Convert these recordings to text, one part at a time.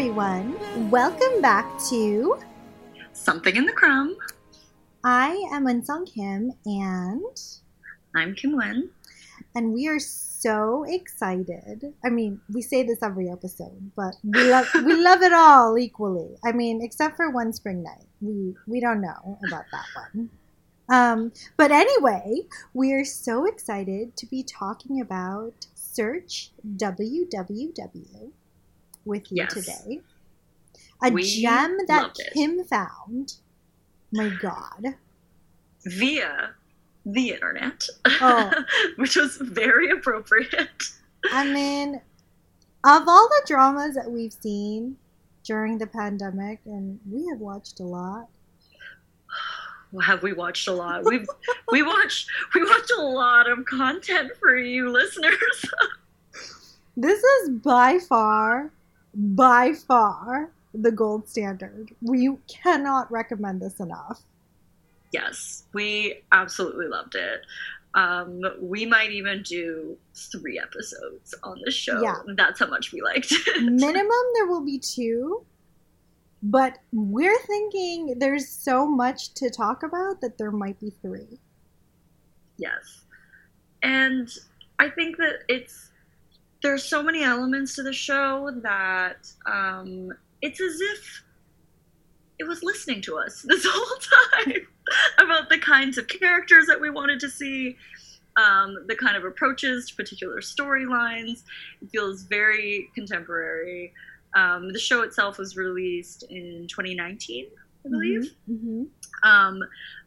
everyone. Welcome back to Something in the Crumb. I am Eunsong Kim and I'm Kim Nguyen. and we are so excited. I mean, we say this every episode, but we love we love it all equally. I mean, except for one spring night. We we don't know about that one. Um, but anyway, we are so excited to be talking about Search WWW with you Yes. today. A We gem that loved it. Kim found. My God. Via the internet, Oh. which was very appropriate. I mean, of all the dramas that we've seen during the pandemic, and we have watched a lot. Have we watched a lot? We've we watched we watched a lot of content for you listeners. This is by far, by far the gold standard. We cannot recommend this enough. yes, we absolutely loved it. Um, we might even do three episodes on the show. Yeah. That's how much we liked it. Minimum, there will be two, but we're thinking there's so much to talk about that there might be three. Yes. And I think that it's there's so many elements to the show that um, it's as if it was listening to us this whole time about the kinds of characters that we wanted to see, um, the kind of approaches to particular storylines. It feels very contemporary. Um, the show itself was released in 2019, I believe. hmm Um,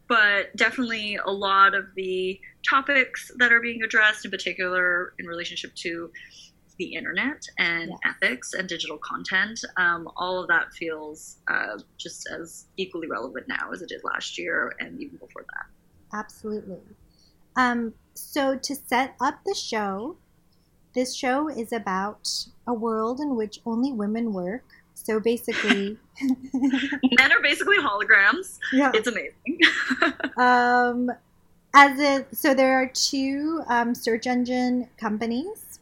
but definitely a lot of the topics that are being addressed, in particular in relationship to the internet and Yes. ethics and digital content, um, all of that feels uh, just as equally relevant now as it did last year and even before that. Absolutely. Um, so to set up the show, this show is about a world in which only women work. So basically, Men are basically holograms. yeah. It's amazing. Um, as a so there are two um, search engine companies.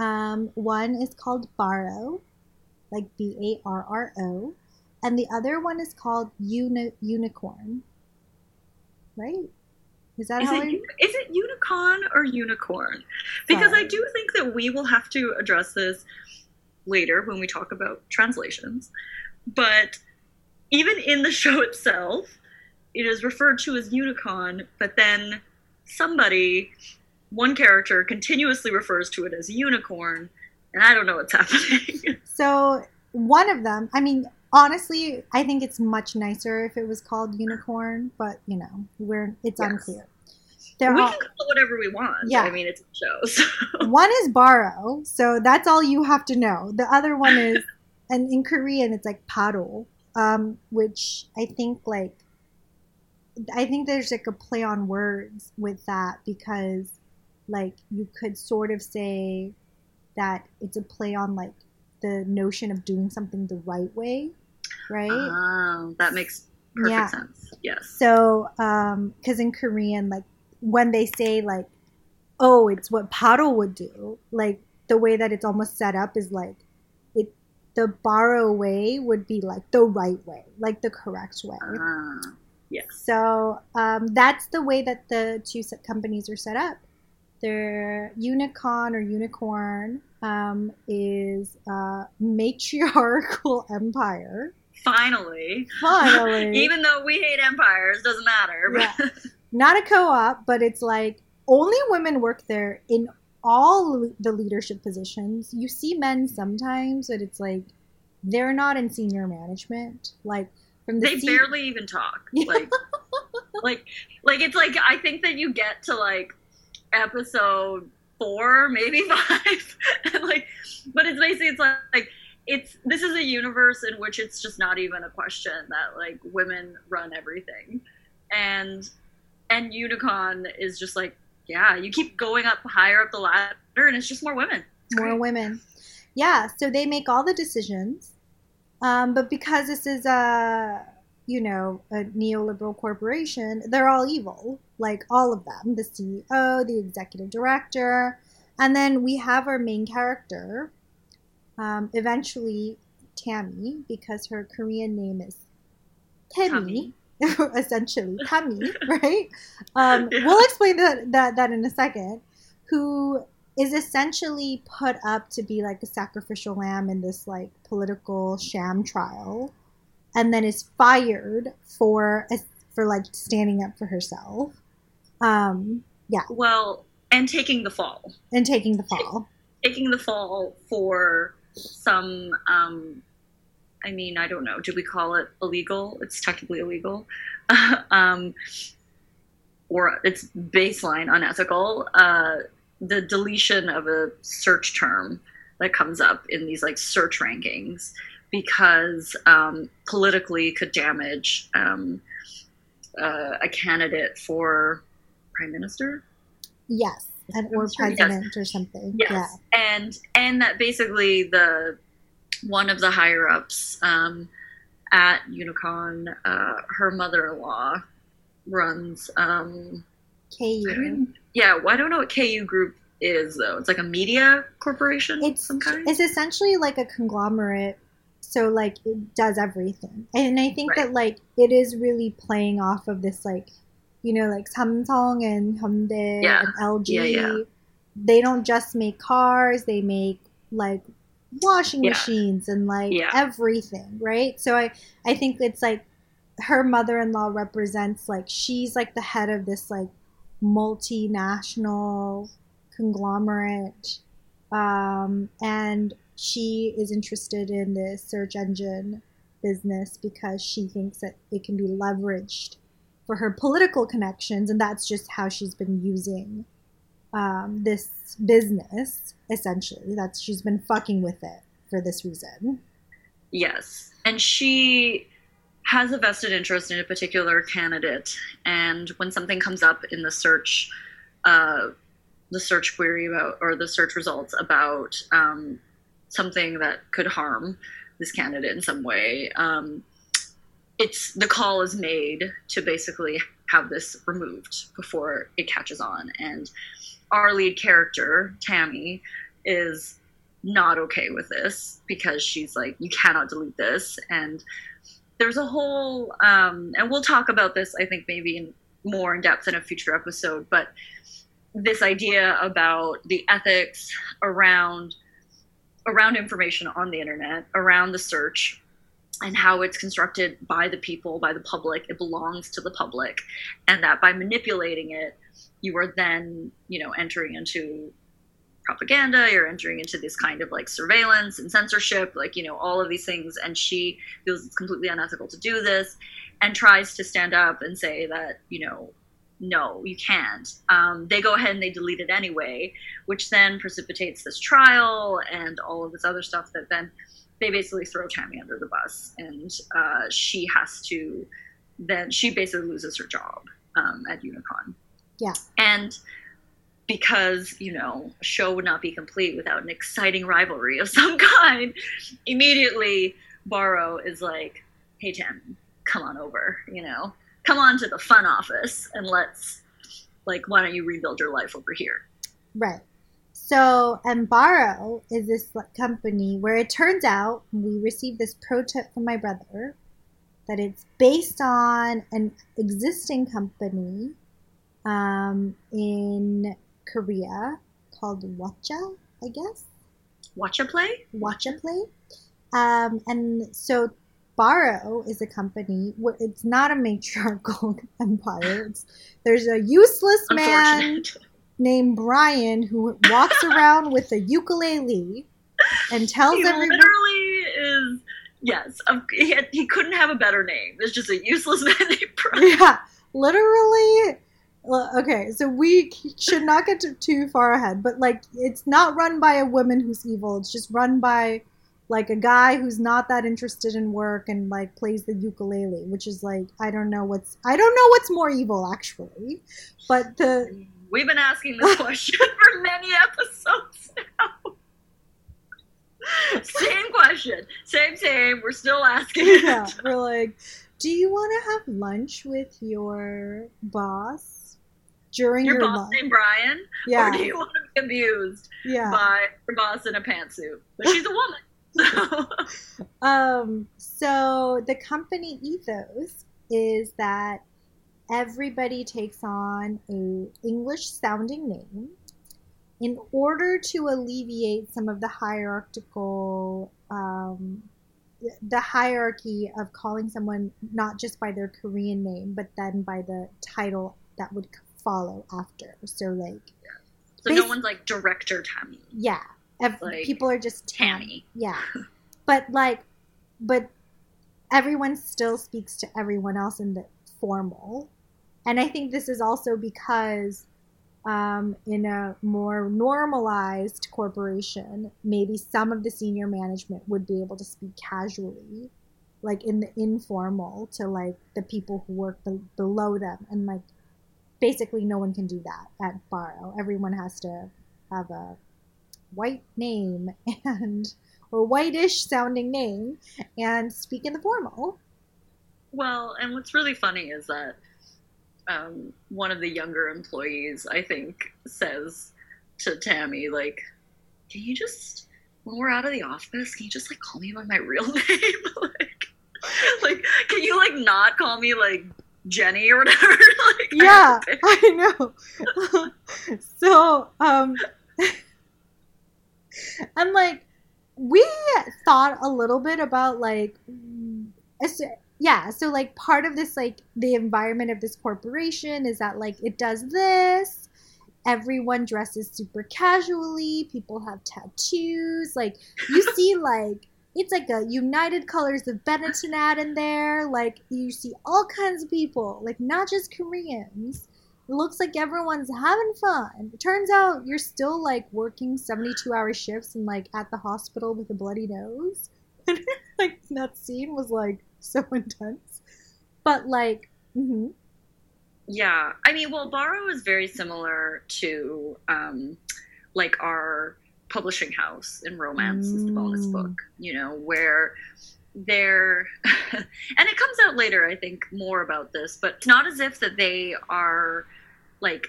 Um, one is called Barro, like B A R R O, and the other one is called Uni- Unicorn. Right? Is that Is how it, I? is it unicorn or unicorn? Because I do think that we will have to address this later when we talk about translations. But even in the show itself, it is referred to as unicorn, but then somebody, one character, continuously refers to it as unicorn, and I don't know what's happening. So one of them, I mean, honestly, I think it's much nicer if it was called Unicorn, but you know, we're it's Yes. unclear. They're we all, can call it whatever we want. Yeah. I mean, it's a show. So. one is Barro, so that's all you have to know. The other one is, and in Korean it's like Paro, um, which I think like, I think there's like a play on words with that because, like, you could sort of say that it's a play on like the notion of doing something the right way, right? Oh, that makes perfect Yeah. sense. Yes. So, um, because in Korean, like when they say like, "Oh, it's what Paro would do," like the way that it's almost set up is like it. The borrow way would be like the right way, like the correct way. Ah, yes. So um, that's the way that the two companies are set up. Their unicorn or Unicorn um, is a matriarchal empire. Finally. Finally, Even though we hate empires, doesn't matter. Yeah. not a co-op, but it's like only women work there in all the leadership positions. You see men sometimes, but it's like they're not in senior management. Like from the they se- barely even talk. Like, like, like it's like I think that you get to like episode four, maybe five, and like, but it's basically it's like, like it's this is a universe in which it's just not even a question that like women run everything, and and Unicon is just like yeah, you keep going up higher up the ladder, and it's just more women. It's more great. women. Yeah, so they make all the decisions. Um, but because this is a, you know, a neoliberal corporation, they're all evil. Like all of them the CEO, the executive director. And then we have our main character um, eventually Tammy because her Korean name is Tammy, essentially Tammy, right? Um, Yeah. We'll explain that, that that in a second. Who is essentially put up to be like a sacrificial lamb in this like political sham trial, and then is fired for for like standing up for herself, um, yeah. Well, and taking the fall. and taking the fall. taking the fall for some um i mean i don't know do we call it illegal it's technically illegal um or it's baseline unethical uh the deletion of a search term that comes up in these like search rankings because um, politically could damage um, uh, a candidate for prime minister Yes, and or Yes. president or something. Yes. Yeah. and and that basically the one of the higher ups um, at Unicon, uh, her mother-in-law runs. Um, KU. yeah, well, I don't know what KU Group is though. It's like a media corporation. It's some kind. it's essentially like a conglomerate. So like it does everything, and I think Right. that like it is really playing off of this like, you know, like Samsung and Hyundai Yeah. and LG. Yeah, yeah. They don't just make cars; they make like washing machines and like everything, right? So I I think it's like her mother-in-law represents like she's like the head of this like multinational conglomerate um, and she is interested in the search engine business because she thinks that it can be leveraged for her political connections and that's just how she's been using um, this business essentially that's she's been fucking with it for this reason Yes. And she has a vested interest in a particular candidate. And when something comes up in the search, uh, the search query about, or the search results about um, something that could harm this candidate in some way, um, it's the call is made to basically have this removed before it catches on. And our lead character, Tammy, is not okay with this because she's like, you cannot delete this. And there's a whole, um, and we'll talk about this, I think, maybe in more in depth in a future episode, but this idea about the ethics around around information on the internet, around the search, and how it's constructed by the people, by the public. It belongs to the public, and that by manipulating it, you are then, you know, entering into propaganda. You're entering into this kind of like surveillance and censorship like you know all of these things. And she feels it's completely unethical to do this and tries to stand up and say that you know no you can't. Um, they go ahead and they delete it anyway which then precipitates this trial and all of this other stuff that then they basically throw tammy under the bus and uh, she has to then she basically loses her job um, at unicon. Yeah. and because you know a show would not be complete without an exciting rivalry of some kind immediately Barro is like hey Tammy come on over you know come on to the fun office and let's like why don't you rebuild your life over here Right. So, Embaro is this company where it turns out we received this pro tip from my brother that it's based on an existing company um, in Korea called Watcha, I guess. watch a play Watcha Play. Um, and so Barro is a company. It's not a matriarchal empire. It's, there's a useless man named Brian who walks around with a ukulele and tells he everyone. literally is yes um, he, had, he couldn't have a better name there's just a useless man named Brian. Yeah, literally. Okay, so we should not get too far ahead, but like, it's not run by a woman who's evil. It's just run by like a guy who's not that interested in work and like plays the ukulele, which is like I don't know what's I don't know what's more evil actually, but the We've been asking this question for many episodes now. same question, same same. We're still asking. it. yeah, we're like, do you want to have lunch with your boss during Your your, boss lunch? named Brian, Yeah, or do you want to be abused yeah, by your boss in a pantsuit? But she's a woman. um, so the company ethos is that everybody takes on a English sounding name in order to alleviate some of the hierarchical um, the hierarchy of calling someone not just by their Korean name, but then by the title that would follow after. So like, so no one's like director Tammy. Yeah, Ev- Like, people are just Tam. Tammy. Yeah, but like, but everyone still speaks to everyone else in the formal, and I think this is also because. Um, in a more normalized corporation, maybe some of the senior management would be able to speak casually, like in the informal, to like the people who work be- below them, and like basically no one can do that at Barro. Everyone has to have a white name and or whitish sounding name and speak in the formal. Well, and what's really funny is that um, one of the younger employees, I think, says to Tammy, like, "Can you just, when we're out of the office, can you just like call me by my real name? like, like, can you like not call me like Jenny or whatever? like, Yeah, to- I know. so, um, and like, we thought a little bit about like, yeah, so like part of this, like, the environment of this corporation is that like it does this. Everyone dresses super casually. People have tattoos. Like, you see, like, it's like a United Colors of Benetton ad in there. Like, you see all kinds of people, like, not just Koreans. It looks like everyone's having fun. It turns out you're still like working 72 hour shifts and like at the hospital with a bloody nose. like that scene was like so intense. But like, mm-hmm. Yeah, I mean, well, Barro is very similar to um, like our publishing house in Romance is the bonus Mm. book, you know, where they're and it comes out later, I think, more about this, but it's not as if that they are like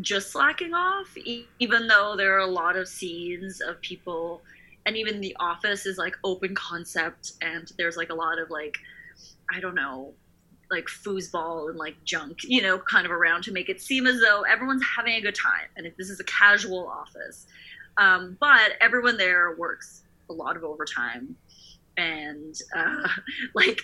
just slacking off, e- even though there are a lot of scenes of people, and even the office is like open concept, and there's like a lot of like, I don't know, like foosball and like junk, you know, kind of around to make it seem as though everyone's having a good time and if this is a casual office. Um, but everyone there works a lot of overtime, and uh, like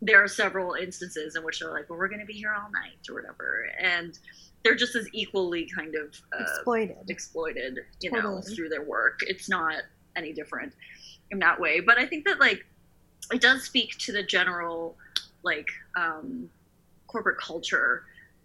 there are several instances in which they're like, "Well, we're going to be here all night" or whatever, and they're just as equally kind of uh, exploited. exploited, you know, through their work. It's not any different in that way. But I think that like it does speak to the general like um, corporate culture,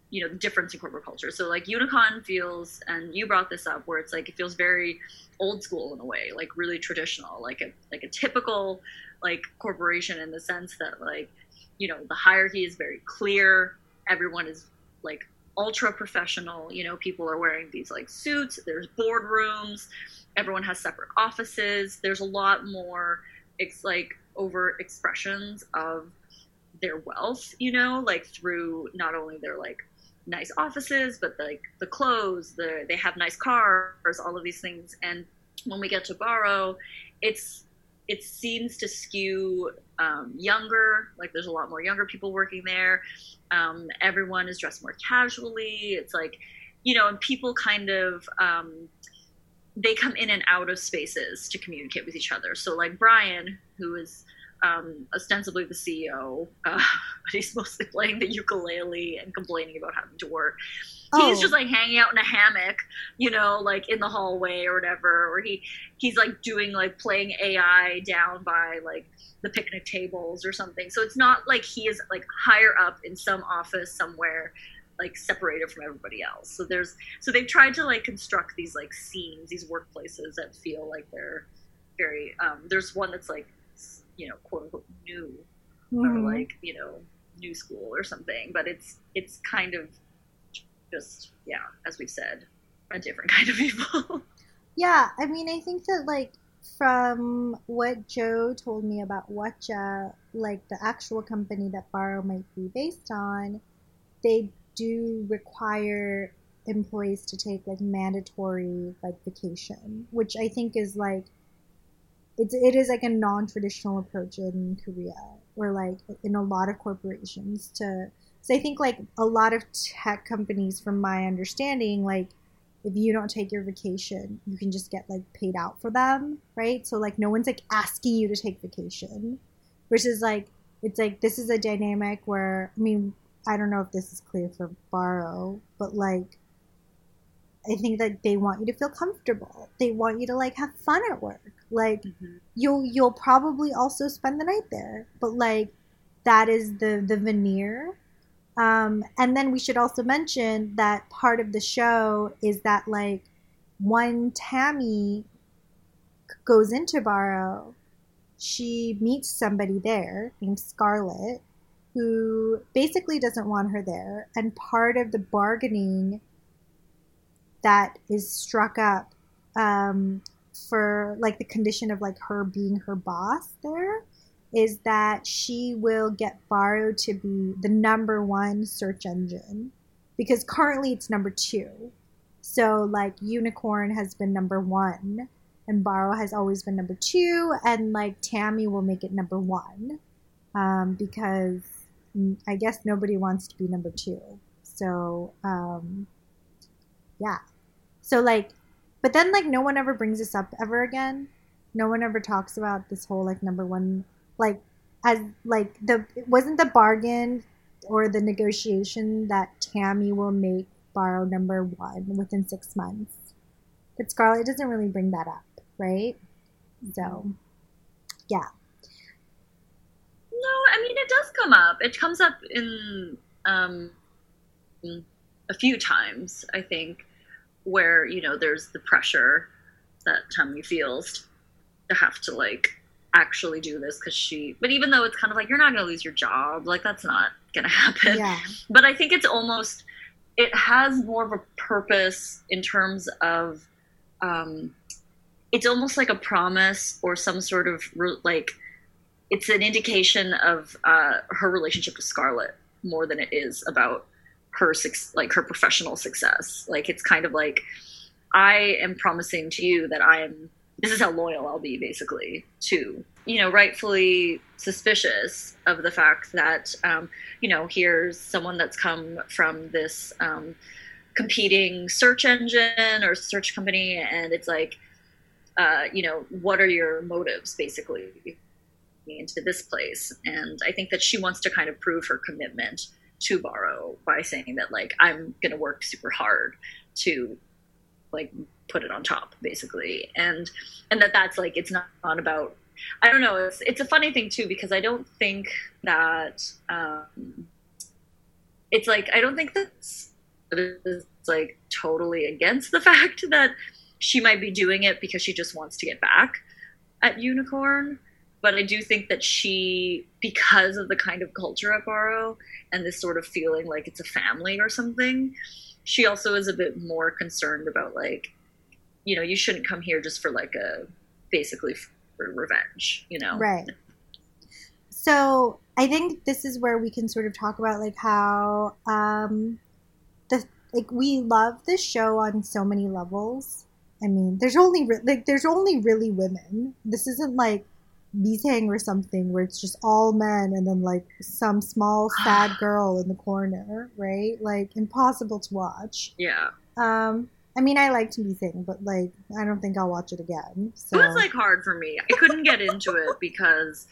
you know, the difference in corporate culture. So like Unicon feels, and you brought this up, where it's like it feels very old school in a way, like really traditional, like a like a typical like corporation in the sense that like you know the hierarchy is very clear. Everyone is like ultra professional. You know, people are wearing these like suits. There's boardrooms. Everyone has separate offices. There's a lot more. It's like over expressions of their wealth. You know, like through not only their like nice offices, but like the clothes. The they have nice cars. All of these things. And when we get to Barro, it's it seems to skew um, younger. Like there's a lot more younger people working there. Um, everyone is dressed more casually. It's like, you know, and people kind of um, they come in and out of spaces to communicate with each other. So like Brian, who is um, ostensibly the CEO, uh, but he's mostly playing the ukulele and complaining about having to work. He's Oh. just like hanging out in a hammock, you know, like in the hallway or whatever. Or he he's like doing like playing AI down by like the picnic tables or something. So it's not like he is like higher up in some office somewhere like separated from everybody else. So there's so they've tried to like construct these like scenes, these workplaces that feel like they're very um there's one that's like you know, quote unquote new or Mhm. like, you know, new school or something, but it's it's kind of just yeah, as we've said, a different kind of people. Yeah, I mean, I think that like from what Joe told me about Watcha, like the actual company that Barro might be based on, they do require employees to take like mandatory like vacation, which I think is like it's it is like a non-traditional approach in Korea or like in a lot of corporations to so I think like a lot of tech companies from my understanding like if you don't take your vacation you can just get like paid out for them right so like no one's like asking you to take vacation versus like it's like this is a dynamic where I mean I don't know if this is clear for Barro but like I think that they want you to feel comfortable. They want you to like have fun at work. Like mm-hmm. you'll you'll probably also spend the night there, but like that is the the veneer. Um, and then we should also mention that part of the show is that like when Tammy goes into Barro, she meets somebody there named Scarlett who basically doesn't want her there. And part of the bargaining that is struck up um, for like the condition of like her being her boss there is that she will get Barro to be the number one search engine because currently it's number two. So like Unicorn has been number one and Barro has always been number two and like Tammy will make it number one um, because I guess nobody wants to be number two. So um, yeah, so like, but then like no one ever brings this up ever again. No one ever talks about this whole like number one like as like the it wasn't the bargain or the negotiation that Tammy will make Barro number one within six months. But Scarlett doesn't really bring that up, right? So, yeah. No, I mean it does come up. It comes up in um, a few times, I think where you know there's the pressure that Tammy feels to have to like actually do this because she but even though it's kind of like you're not gonna lose your job like that's not gonna happen yeah. but i think it's almost it has more of a purpose in terms of um it's almost like a promise or some sort of re- like it's an indication of uh her relationship to scarlett more than it is about her like her professional success. Like it's kind of like I am promising to you that I am this is how loyal I'll be basically to you know rightfully suspicious of the fact that um, you know here's someone that's come from this um, competing search engine or search company and it's like uh, you know what are your motives basically into this place? And i think that she wants to kind of prove her commitment to Barro by saying that like I'm gonna work super hard to like put it on top basically. And and that that's like it's not, about I don't know it's it's a funny thing too because I don't think that um it's like I don't think that's it's like totally against the fact that she might be doing it because she just wants to get back at Unicorn. But I do think that she, because of the kind of culture at Barro and this sort of feeling like it's a family or something, she also is a bit more concerned about like, you know, you shouldn't come here just for like a basically for revenge, you know? Right. So I think this is where we can sort of talk about like how um, the like we love this show on so many levels. I mean, there's only re- like there's only really women. This isn't like Misaeng or something where it's just all men and then like some small sad girl in the corner, right? Like impossible to watch. Yeah. Um I mean I liked Misaeng, but like I don't think I'll watch it again. So. It was like hard for me. I couldn't get into it because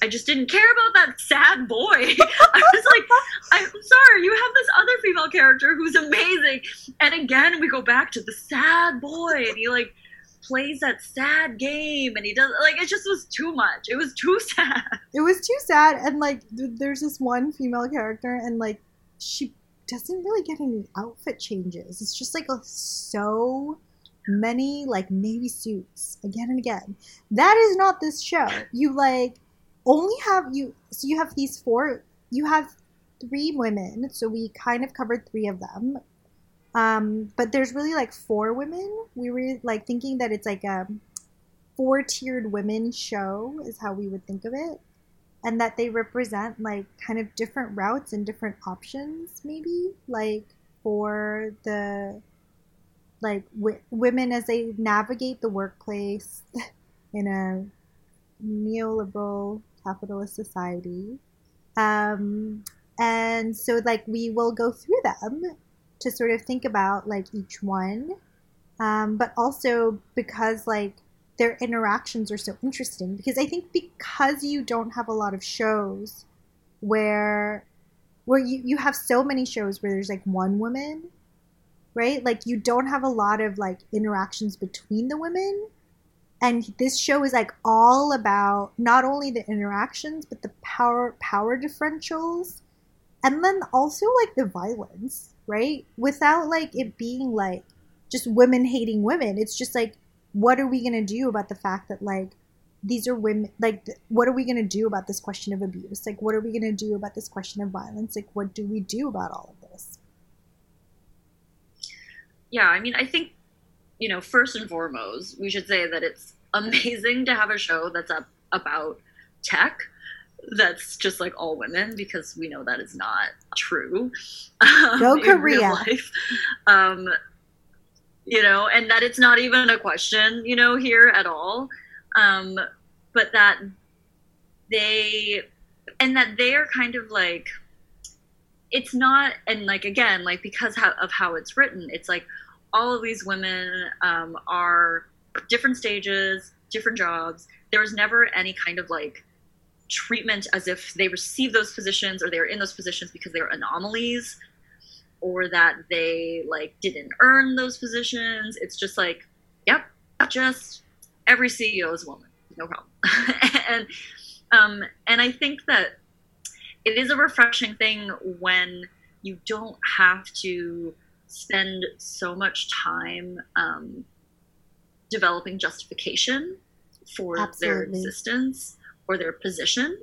I just didn't care about that sad boy. I was like, I'm sorry, you have this other female character who's amazing. And again, we go back to the sad boy, and he like plays that sad game and he does like it just was too much it was too sad it was too sad and like there's this one female character and like she doesn't really get any outfit changes it's just like so many like navy suits again and again that is not this show you like only have you so you have these four you have three women so we kind of covered three of them um, but there's really like four women. We were like thinking that it's like a four tiered women show, is how we would think of it. And that they represent like kind of different routes and different options, maybe like for the like w- women as they navigate the workplace in a neoliberal capitalist society. Um, and so, like, we will go through them to sort of think about, like, each one. Um, but also because, like, their interactions are so interesting. Because I think because you don't have a lot of shows where where you, you have so many shows where there's like one woman right? Like you don't have a lot of like interactions between the women. And this show is like all about not only the interactions but the power power differentials and then also like the violence right? Without like it being like just women hating women. It's just like what are we going to do about the fact that like these are women like what are we going to do about this question of abuse? Like what are we going to do about this question of violence? Like what do we do about all of this? Yeah i mean i think you know first and foremost we should say that it's amazing to have a show that's up about tech that's just like all women because we know that is not true go um, korea. um you know and that it's not even a question you know here at all. Um, but that they and that they're kind of like it's not and like again like because of how it's written it's like all of these women um, are different stages different jobs. There's never any kind of like treatment as if they receive those positions or they're in those positions because they're anomalies or that they like didn't earn those positions it's just like yep just every CEO is a woman, no problem. and um, and I think that it is a refreshing thing when you don't have to spend so much time um, developing justification for Absolutely. their existence or their position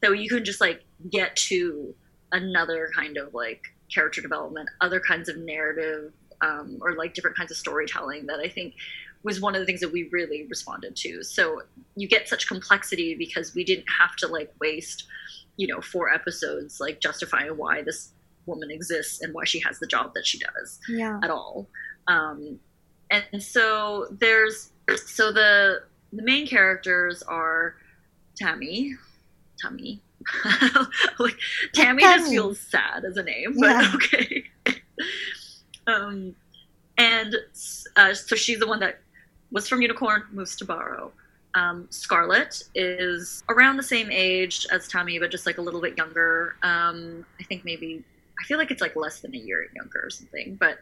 that you can just like get to another kind of like character development other kinds of narrative um, or like different kinds of storytelling that i think was one of the things that we really responded to. So you get such complexity because we didn't have to like waste, you know, four episodes like justifying why this woman exists and why she has the job that she does yeah. at all. Um, and so there's so the the main characters are Tammy, Tammy. like Tammy, just feels sad as a name, but yeah. okay. um, and uh, so she's the one that was from Unicorn, moves to Barro. Um, Scarlett is around the same age as Tammy, but just like a little bit younger. Um, I think maybe I feel like it's like less than a year younger or something. But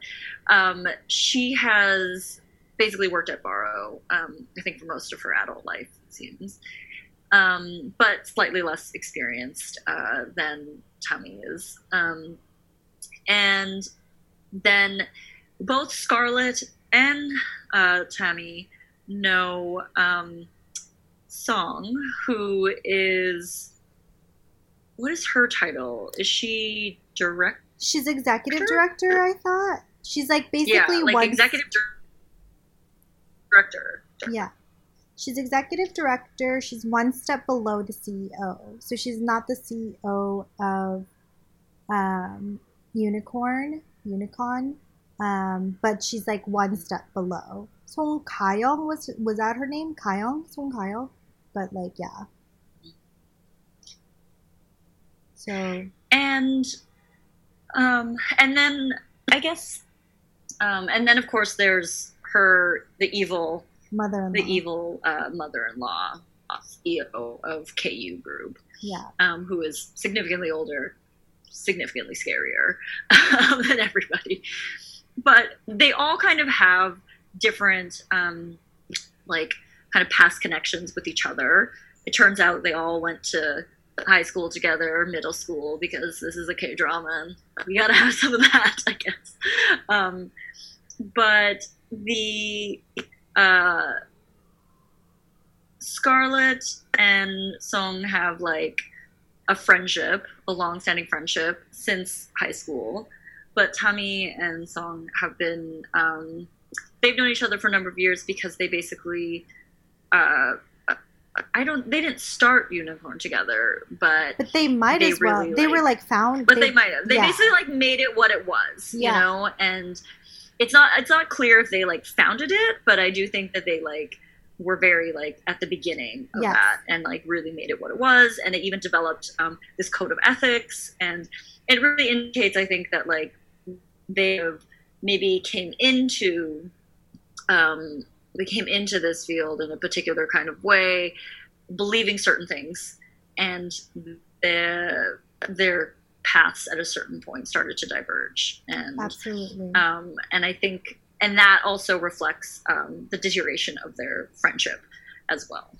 um, she has basically worked at Barro. Um, I think for most of her adult life, it seems, um, but slightly less experienced uh, than Tammy is. Um, and then both Scarlett and uh, Tammy know um, Song, who is what is her title? Is she direct? She's executive director. I thought she's like basically yeah, like one... executive director. Yeah, she's executive director. She's one step below the CEO, so she's not the CEO of um, Unicorn, Unicon. Um, but she's like one step below. Song Kayong was was that her name? Kayong, Song Kayong, but like yeah. So and um, and then I guess um, and then of course there's her the evil mother the evil uh, mother-in-law CEO of KU Group. Yeah. Um, who is significantly older, significantly scarier than everybody but they all kind of have different um, like kind of past connections with each other. It turns out they all went to high school together, middle school, because this is a K drama and we gotta have some of that, I guess. Um, but the uh, Scarlett and Song have like a friendship, a long standing friendship since high school but Tammy and Song have been um, they've known each other for a number of years because they basically uh, I don't they didn't start Unicorn together, but but they might they as well. Really, they were like found, but they, they might have. They yeah. basically like made it what it was, yeah. you know. And it's not it's not clear if they like founded it, but I do think that they like were very like at the beginning of Yes. that and like really made it what it was. And it even developed um, this code of ethics. And it really indicates i think that like they have maybe came into um, they came into this field in a particular kind of way believing certain things. And their their paths at a certain point started to diverge and Absolutely. um, and I think, and that also reflects um, the deterioration of their friendship as well.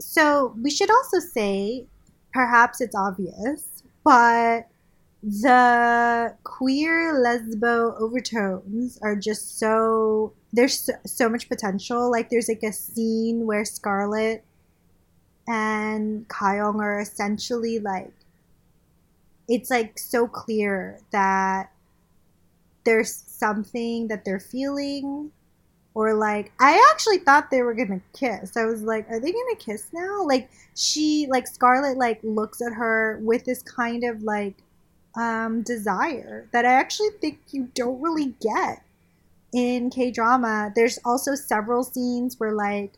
So we should also say, perhaps it's obvious, but the queer lesbo overtones are just so there's so, so much potential. Like there's like a scene where Scarlett and Kyung are essentially like it's like so clear that there's something that they're feeling or like I actually thought they were gonna kiss. I was like, are they gonna kiss now? Like she like Scarlett like looks at her with this kind of like um desire that I actually think you don't really get in K drama. There's also several scenes where like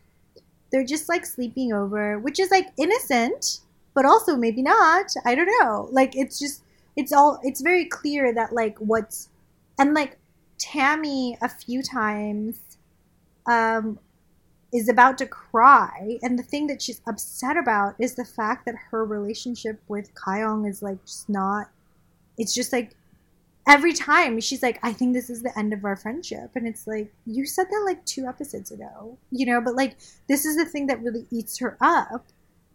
they're just like sleeping over, which is like innocent, but also maybe not. I don't know. Like it's just it's all it's very clear that like what's and like Tammy a few times um is about to cry and the thing that she's upset about is the fact that her relationship with Kyung is like just not it's just like every time she's like I think this is the end of our friendship and it's like you said that like two episodes ago you know but like this is the thing that really eats her up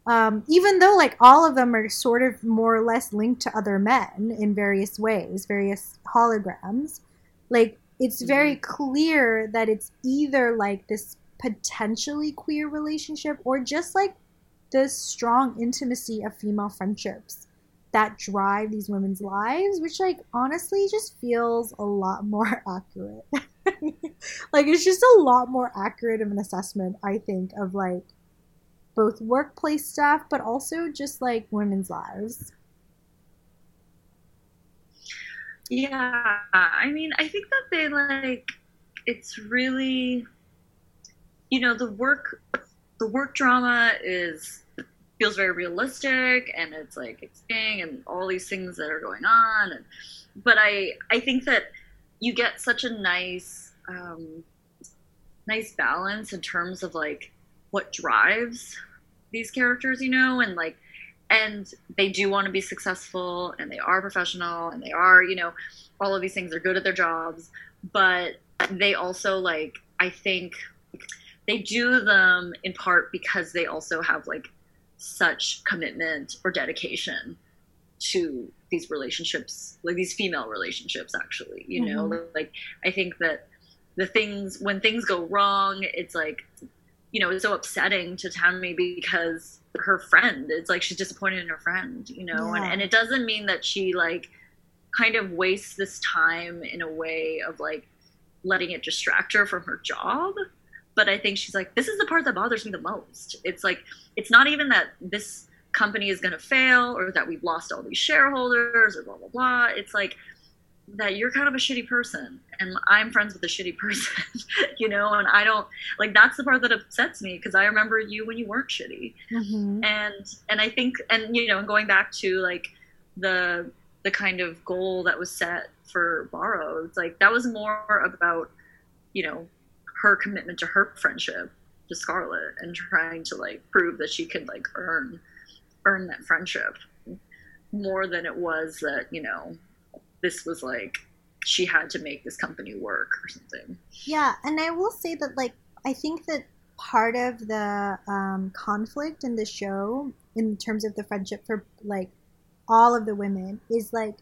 um, even though like all of them are sort of more or less linked to other men in various ways various holograms like it's very clear that it's either like this potentially queer relationship or just like the strong intimacy of female friendships that drive these women's lives which like honestly just feels a lot more accurate. Like it's just a lot more accurate of an assessment i think of like both workplace stuff but also just like women's lives. Yeah, I mean, I think that they like it's really, you know, the work, the work drama is feels very realistic and it's like exciting and all these things that are going on and but i i think that you get such a nice um nice balance in terms of like what drives these characters you know and like and they do want to be successful and they are professional and they are you know all of these things are good at their jobs but they also like i think they do them in part because they also have like such commitment or dedication to these relationships like these female relationships actually you know Mhm. like i think that the things when things go wrong it's like you know it's so upsetting to tammy because her friend it's like she's disappointed in her friend you know and, Yeah. and it doesn't mean that she like kind of wastes this time in a way of like letting it distract her from her job. But i think she's like this is the part that bothers me the most. It's like it's not even that this company is going to fail or that we've lost all these shareholders or blah blah blah. It's like that you're kind of a shitty person and i'm friends with a shitty person you know and i don't like that's the part that upsets me because i remember you when you weren't shitty mm-hmm. and and i think and you know going back to like the the kind of goal that was set for Barro it's like that was more about you know her commitment to her friendship to scarlett and trying to like prove that she could like earn earn that friendship more than it was that you know this was like she had to make this company work or something Yeah, and I will say that like I think that part of the um, conflict in the show, in terms of the friendship for like all of the women, is like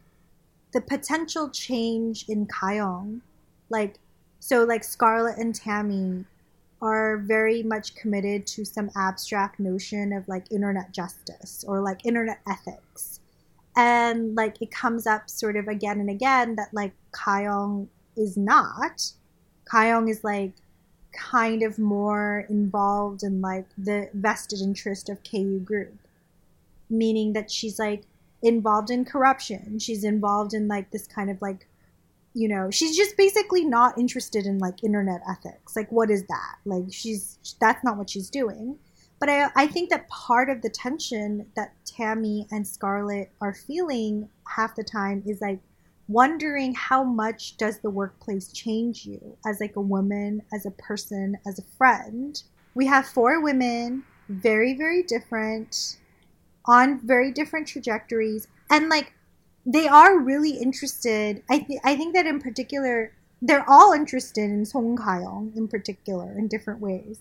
the potential change in Kyong. Like, so like Scarlett and Tammy are very much committed to some abstract notion of like internet justice or like internet ethics. And like it comes up sort of again and again that like Kyong is not. Kyung is like kind of more involved in like the vested interest of KU Group, meaning that she's like involved in corruption. She's involved in like this kind of like you know, she's just basically not interested in like internet ethics. Like, what is that? Like, she's that's not what she's doing. But I, I think that part of the tension that Tammy and Scarlett are feeling half the time is like wondering how much does the workplace change you as like a woman, as a person, as a friend. We have four women, very, very different, on very different trajectories. And like they are really interested. I, th- I think that in particular, they're all interested in Song Ga-kyung in particular in different ways.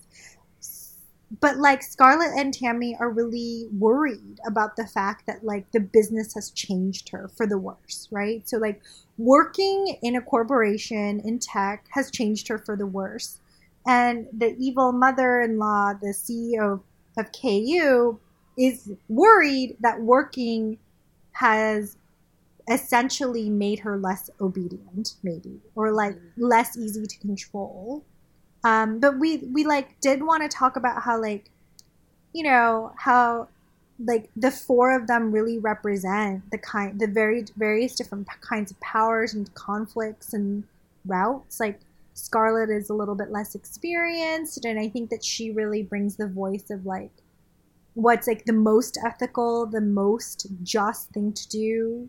But like Scarlett and Tammy are really worried about the fact that like the business has changed her for the worse, right? So like working in a corporation in tech has changed her for the worse. And the evil mother-in-law, the CEO of, KU, is worried that working has essentially made her less obedient, maybe, or like mm. less easy to control. Um, but we we like did want to talk about how like, you know, how like the four of them really represent the kind the very various different kinds of powers and conflicts and routes. Like Scarlett is a little bit less experienced, and I think that she really brings the voice of like what's like the most ethical, the most just thing to do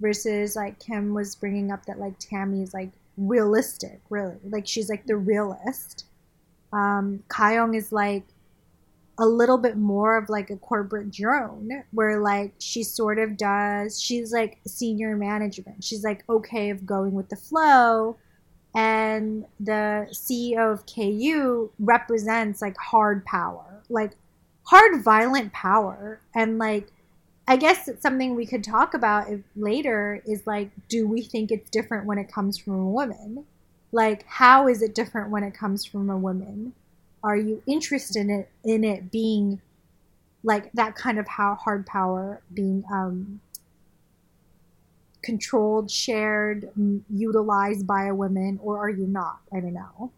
versus like Kim was bringing up that like Tammy is like realistic, really. Like she's like the realist. Um, Kayong is like a little bit more of like a corporate drone where like she sort of does she's like senior management. She's like okay of going with the flow. And the CEO of KU represents like hard power, like hard violent power and like I guess it's something we could talk about if, later is like, do we think it's different when it comes from a woman? Like, how is it different when it comes from a woman? Are you interested in it in it being like that kind of how hard power being um, controlled, shared, utilized by a woman, or are you not? I don't know.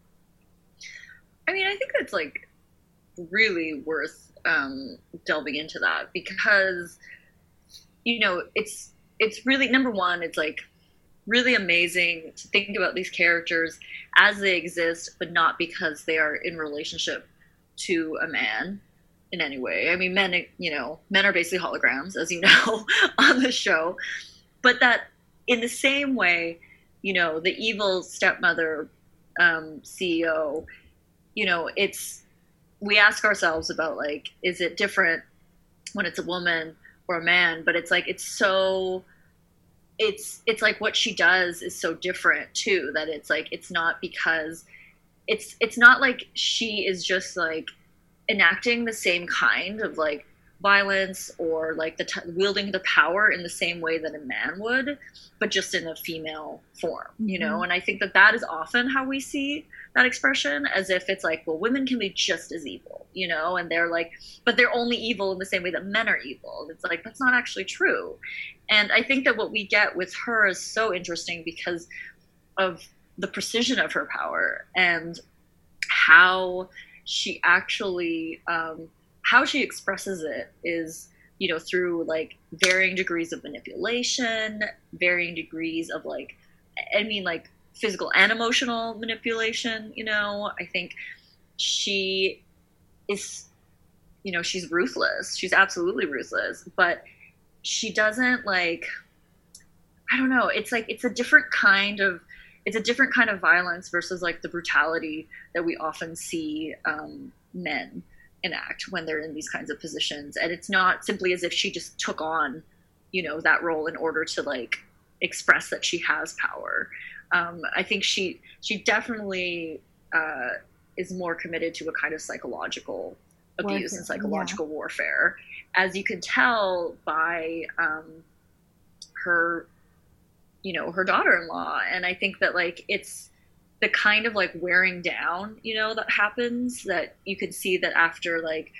I mean, I think it's like really worth um, delving into that because you know, it's it's really number one. It's like really amazing to think about these characters as they exist, but not because they are in relationship to a man in any way. I mean, men, you know, men are basically holograms, as you know, on the show. But that in the same way, you know, the evil stepmother um, CEO, you know, it's, we ask ourselves about like, is it different when it's a woman or a man but it's like it's so it's it's like what she does is so different too that it's like it's not because it's it's not like she is just like enacting the same kind of like violence or like the t- wielding the power in the same way that a man would but just in a female form you know mm-hmm. and i think that that is often how we see that expression as if it's like well women can be just as evil you know? And they're like but they're only evil in the same way that men are evil. It's like that's not actually true. And i think that what we get with her is so interesting because of the precision of her power and how she actually um, how she expresses it is you know through like varying degrees of manipulation varying degrees of like i mean like physical and emotional manipulation you know. I think she is you know she's ruthless. She's absolutely ruthless. But she doesn't like i don't know. It's like it's a different kind of it's a different kind of violence versus like the brutality that we often see um, men enact when they're in these kinds of positions. And it's not simply as if she just took on you know that role in order to like express that she has power um, i think she she definitely uh, is more committed to a kind of psychological abuse warfare, and psychological yeah. warfare as you can tell by um, her you know her daughter-in-law and i think that like it's the kind of like wearing down, you know, that happens that you can see that after like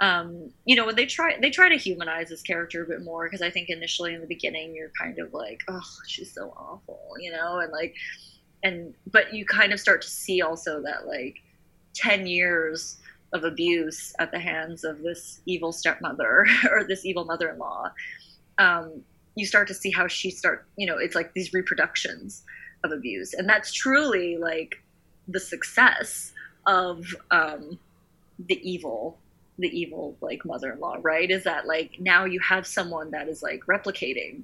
um, you know, when they try they try to humanize this character a bit more because I think initially in the beginning you're kind of like, oh, she's so awful, you know, and like and but you kind of start to see also that like 10 years of abuse at the hands of this evil stepmother or this evil mother-in-law um, you start to see how she start you know it's like these reproductions of abuse. And that's truly like the success of um, the evil the evil like mother-in-law right? Is that like now you have someone that is like replicating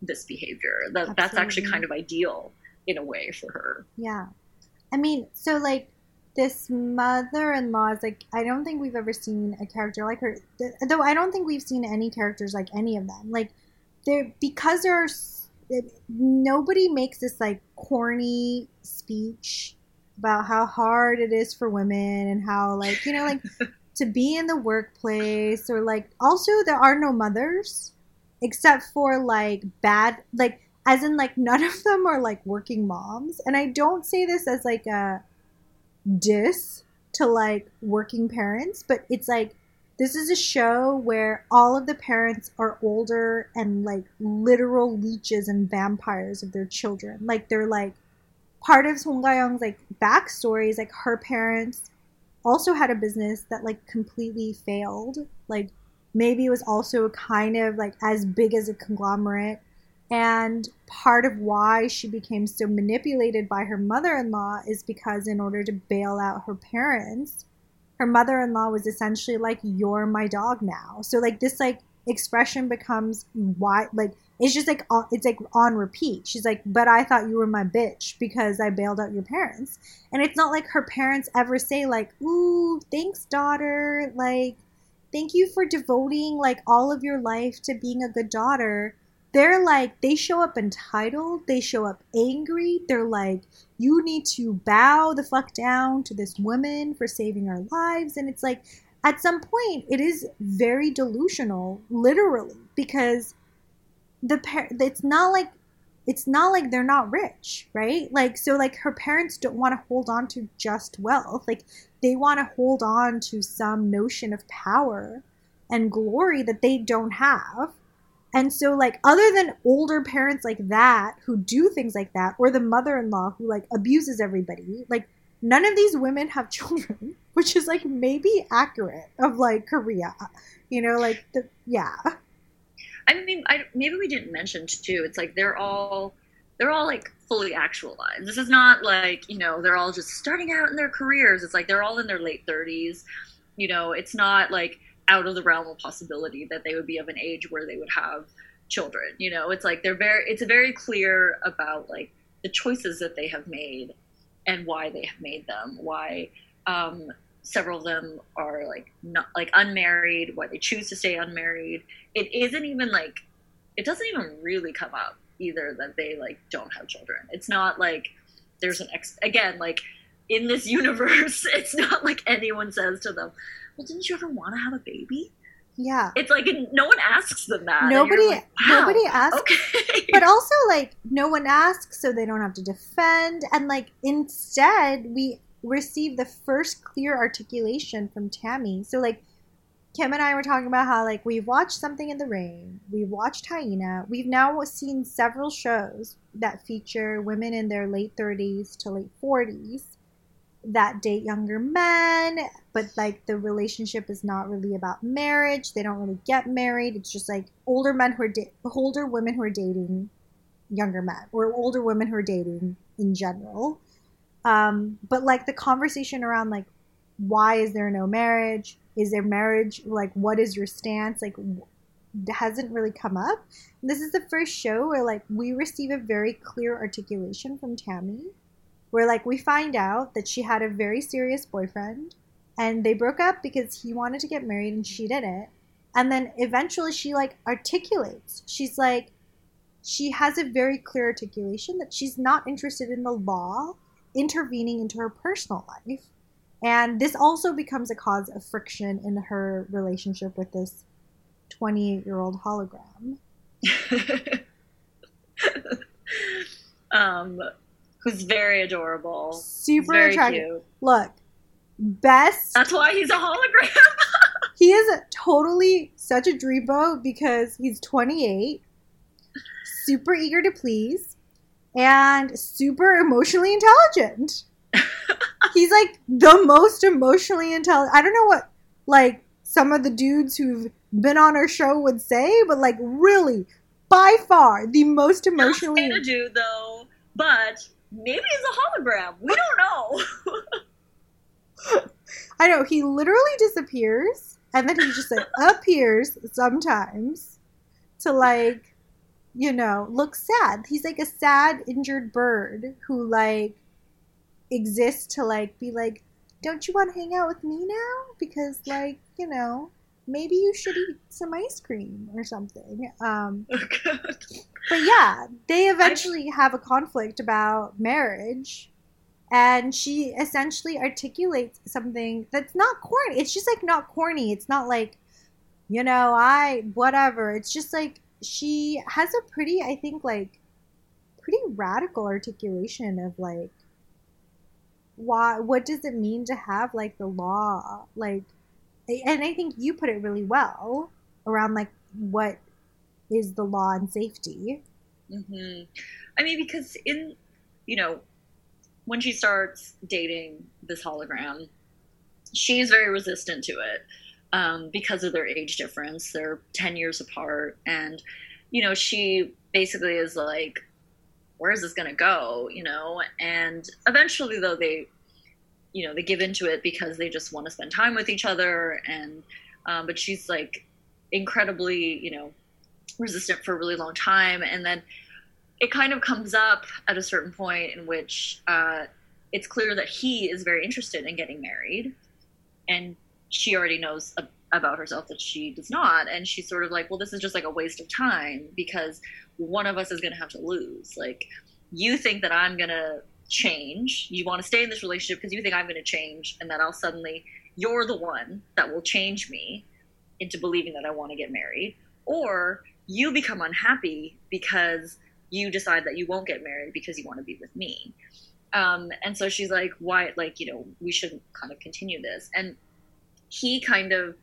this behavior. That Absolutely. that's actually kind of ideal in a way for her. Yeah. I mean so like this mother-in-law is like i don't think we've ever seen a character like her. Though i don't think we've seen any characters like any of them. Like they're because there's nobody makes this like corny speech about how hard it is for women and how like you know like to be in the workplace or like also there are no mothers except for like bad like as in like none of them are like working moms. And i don't say this as like a diss to like working parents but it's like this is a show where all of the parents are older and like literal leeches and vampires of their children. Like they're like part of Song Ga-kyung's like backstory is like her parents also had a business that like completely failed. Like maybe it was also kind of like as big as a conglomerate. And part of why she became so manipulated by her mother in law is because, in order to bail out her parents, her mother in law was essentially like, You're my dog now. So, like, this like expression becomes why, like, it's just like it's like on repeat. She's like, "But I thought you were my bitch because I bailed out your parents." And it's not like her parents ever say like, "Ooh, thanks, daughter." Like, "Thank you for devoting like all of your life to being a good daughter." They're like they show up entitled, they show up angry. They're like, "You need to bow the fuck down to this woman for saving our lives." And it's like at some point it is very delusional, literally, because the par- it's not like it's not like they're not rich, right? Like so like her parents don't want to hold on to just wealth. Like they want to hold on to some notion of power and glory that they don't have. And so like other than older parents like that who do things like that or the mother-in-law who like abuses everybody, like none of these women have children, which is like maybe accurate of like Korea. You know, like the yeah. I mean, I, maybe we didn't mention too. It's like they're all they're all like fully actualized. This is not like you know they're all just starting out in their careers. It's like they're all in their late thirties. You know, it's not like out of the realm of possibility that they would be of an age where they would have children. You know, it's like they're very. It's very clear about like the choices that they have made and why they have made them. Why um, several of them are like not like unmarried why they choose to stay unmarried. It isn't even like it doesn't even really come up either that they like don't have children. It's not like there's an ex again like in this universe it's not like anyone says to them well didn't you ever want to have a baby? Yeah. It's like no one asks them that nobody like, wow, nobody asks okay. but also like no one asks so they don't have to defend. And like instead we received the first clear articulation from Tammy. So like Kim and I were talking about how like we've watched something in the rain, we've watched Hyena, we've now seen several shows that feature women in their late 30s to late 40s that date younger men, but like the relationship is not really about marriage. They don't really get married. It's just like older men who are da- older women who are dating younger men or older women who are dating in general. Um, but like the conversation around like why is there no marriage? Is there marriage? Like what is your stance? Like hasn't really come up. This is the first show where like we receive a very clear articulation from Tammy, where like we find out that she had a very serious boyfriend, and they broke up because he wanted to get married and she didn't. And then eventually she like articulates. She's like, she has a very clear articulation that she's not interested in the law intervening into her personal life. And this also becomes a cause of friction in her relationship with this 28 year old hologram. um, who's very adorable. Super very attractive. Cute. Look, best. That's why he's a hologram. he is totally such a dreamboat because he's 28, super eager to please, and super emotionally intelligent. He's like the most emotionally intelligent. I don't know what like some of the dudes who've been on our show would say, but like really, by far the most emotionally. a dude though but maybe it's a hologram. We don't know. I know he literally disappears and then he just like appears sometimes to like you know looks sad. He's like a sad injured bird who like exists to like be like don't you want to hang out with me now because like you know maybe you should eat some ice cream or something. Um, oh, but yeah, they eventually I... have a conflict about marriage. And she essentially articulates something that's not corny. It's just like not corny. It's not like, you know, I, whatever. It's just like she has a pretty, I think, like, pretty radical articulation of like, why, what does it mean to have like the law? Like, and I think you put it really well around like what is the law and safety. Mm-hmm. I mean, because in you know when she starts dating this hologram, she's very resistant to it um, because of their age difference. They're ten years apart, and you know she basically is like, "Where is this going to go?" You know, and eventually, though, they you know they give into it because they just want to spend time with each other. And um, but she's like incredibly you know resistant for a really long time. And then it kind of comes up at a certain point in which uh, it's clear that he is very interested in getting married. And she already knows about herself that she does not and she's sort of like well this is just like a waste of time because one of us is going to have to lose like you think that i'm going to change. You want to stay in this relationship because you think I'm going to change, and that I'll suddenly, you're the one that will change me into believing that I want to get married. Or you become unhappy because you decide that you won't get married because you want to be with me. Um, and so she's like, why, like, you know, we shouldn't kind of continue this. And he kind of,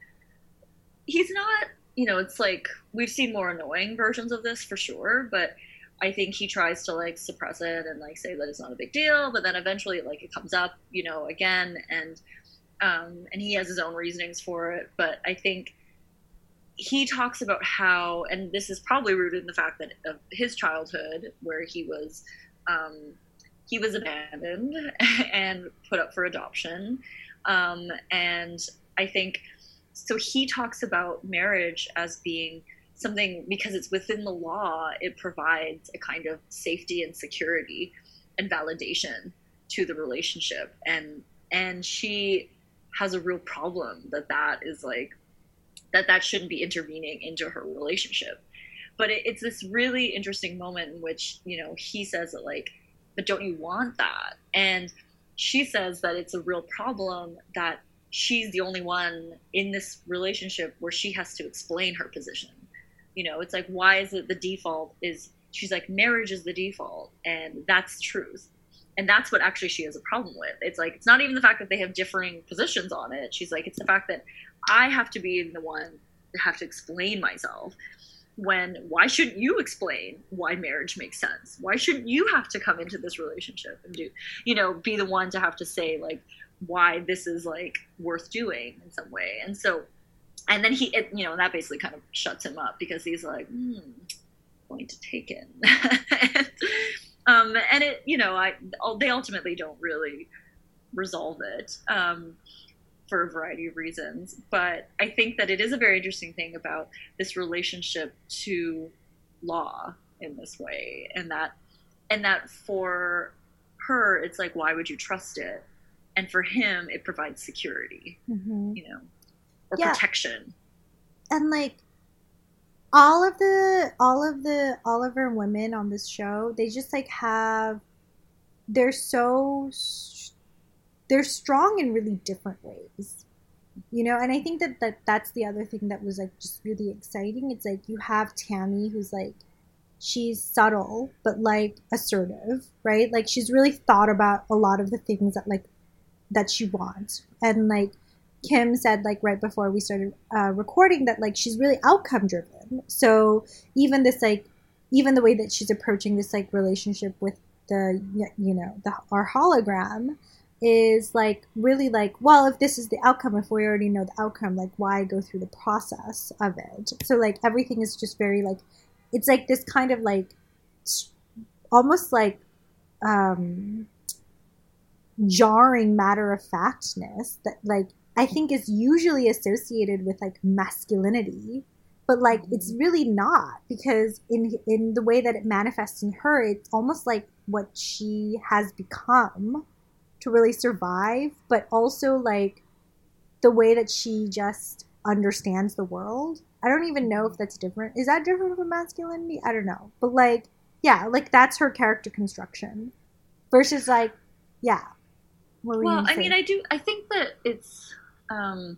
he's not, you know, it's like we've seen more annoying versions of this for sure, but I think he tries to like suppress it and like say that it's not a big deal, but then eventually like it comes up, you know, again and um and he has his own reasonings for it, but I think he talks about how and this is probably rooted in the fact that of his childhood where he was um he was abandoned and put up for adoption. Um and I think so he talks about marriage as being something because it's within the law it provides a kind of safety and security and validation to the relationship. And and she has a real problem that that is like that that shouldn't be intervening into her relationship. But it, it's this really interesting moment in which you know he says that like but don't you want that? And she says that it's a real problem that she's the only one in this relationship where she has to explain her position. You know it's like why is it the default is she's like marriage is the default and that's truth. And that's what actually she has a problem with. It's like it's not even the fact that they have differing positions on it. She's like it's the fact that i have to be the one to have to explain myself when why shouldn't you explain why marriage makes sense? Why shouldn't you have to come into this relationship and do you know be the one to have to say like why this is like worth doing in some way and so and then he, it, you know, that basically kind of shuts him up because he's like, hmm, going to take it. and, um, and it, you know, I, they ultimately don't really resolve it um, for a variety of reasons. But I think that it is a very interesting thing about this relationship to law in this way, and that, and that for her, it's like, why would you trust it? And for him, it provides security. Mm-hmm. You know or yeah. protection. And like all of the all of the Oliver women on this show, they just like have they're so they're strong in really different ways. You know, and I think that, that that's the other thing that was like just really exciting. It's like you have Tammy who's like she's subtle but like assertive, right? Like she's really thought about a lot of the things that like that she wants. And like Kim said like right before we started uh, recording that like she's really outcome driven. So even this like even the way that she's approaching this like relationship with the you know the our hologram is like really like well if this is the outcome if we already know the outcome like why go through the process of it so like everything is just very like it's like this kind of like almost like um, jarring matter of factness that like I think is usually associated with like masculinity, but like mm-hmm. it's really not because in in the way that it manifests in her, it's almost like what she has become to really survive, but also like the way that she just understands the world. I don't even know if that's different. Is that different from masculinity? I don't know. But like, yeah, like that's her character construction versus like, yeah. Well, I mean, I do. I think that it's um,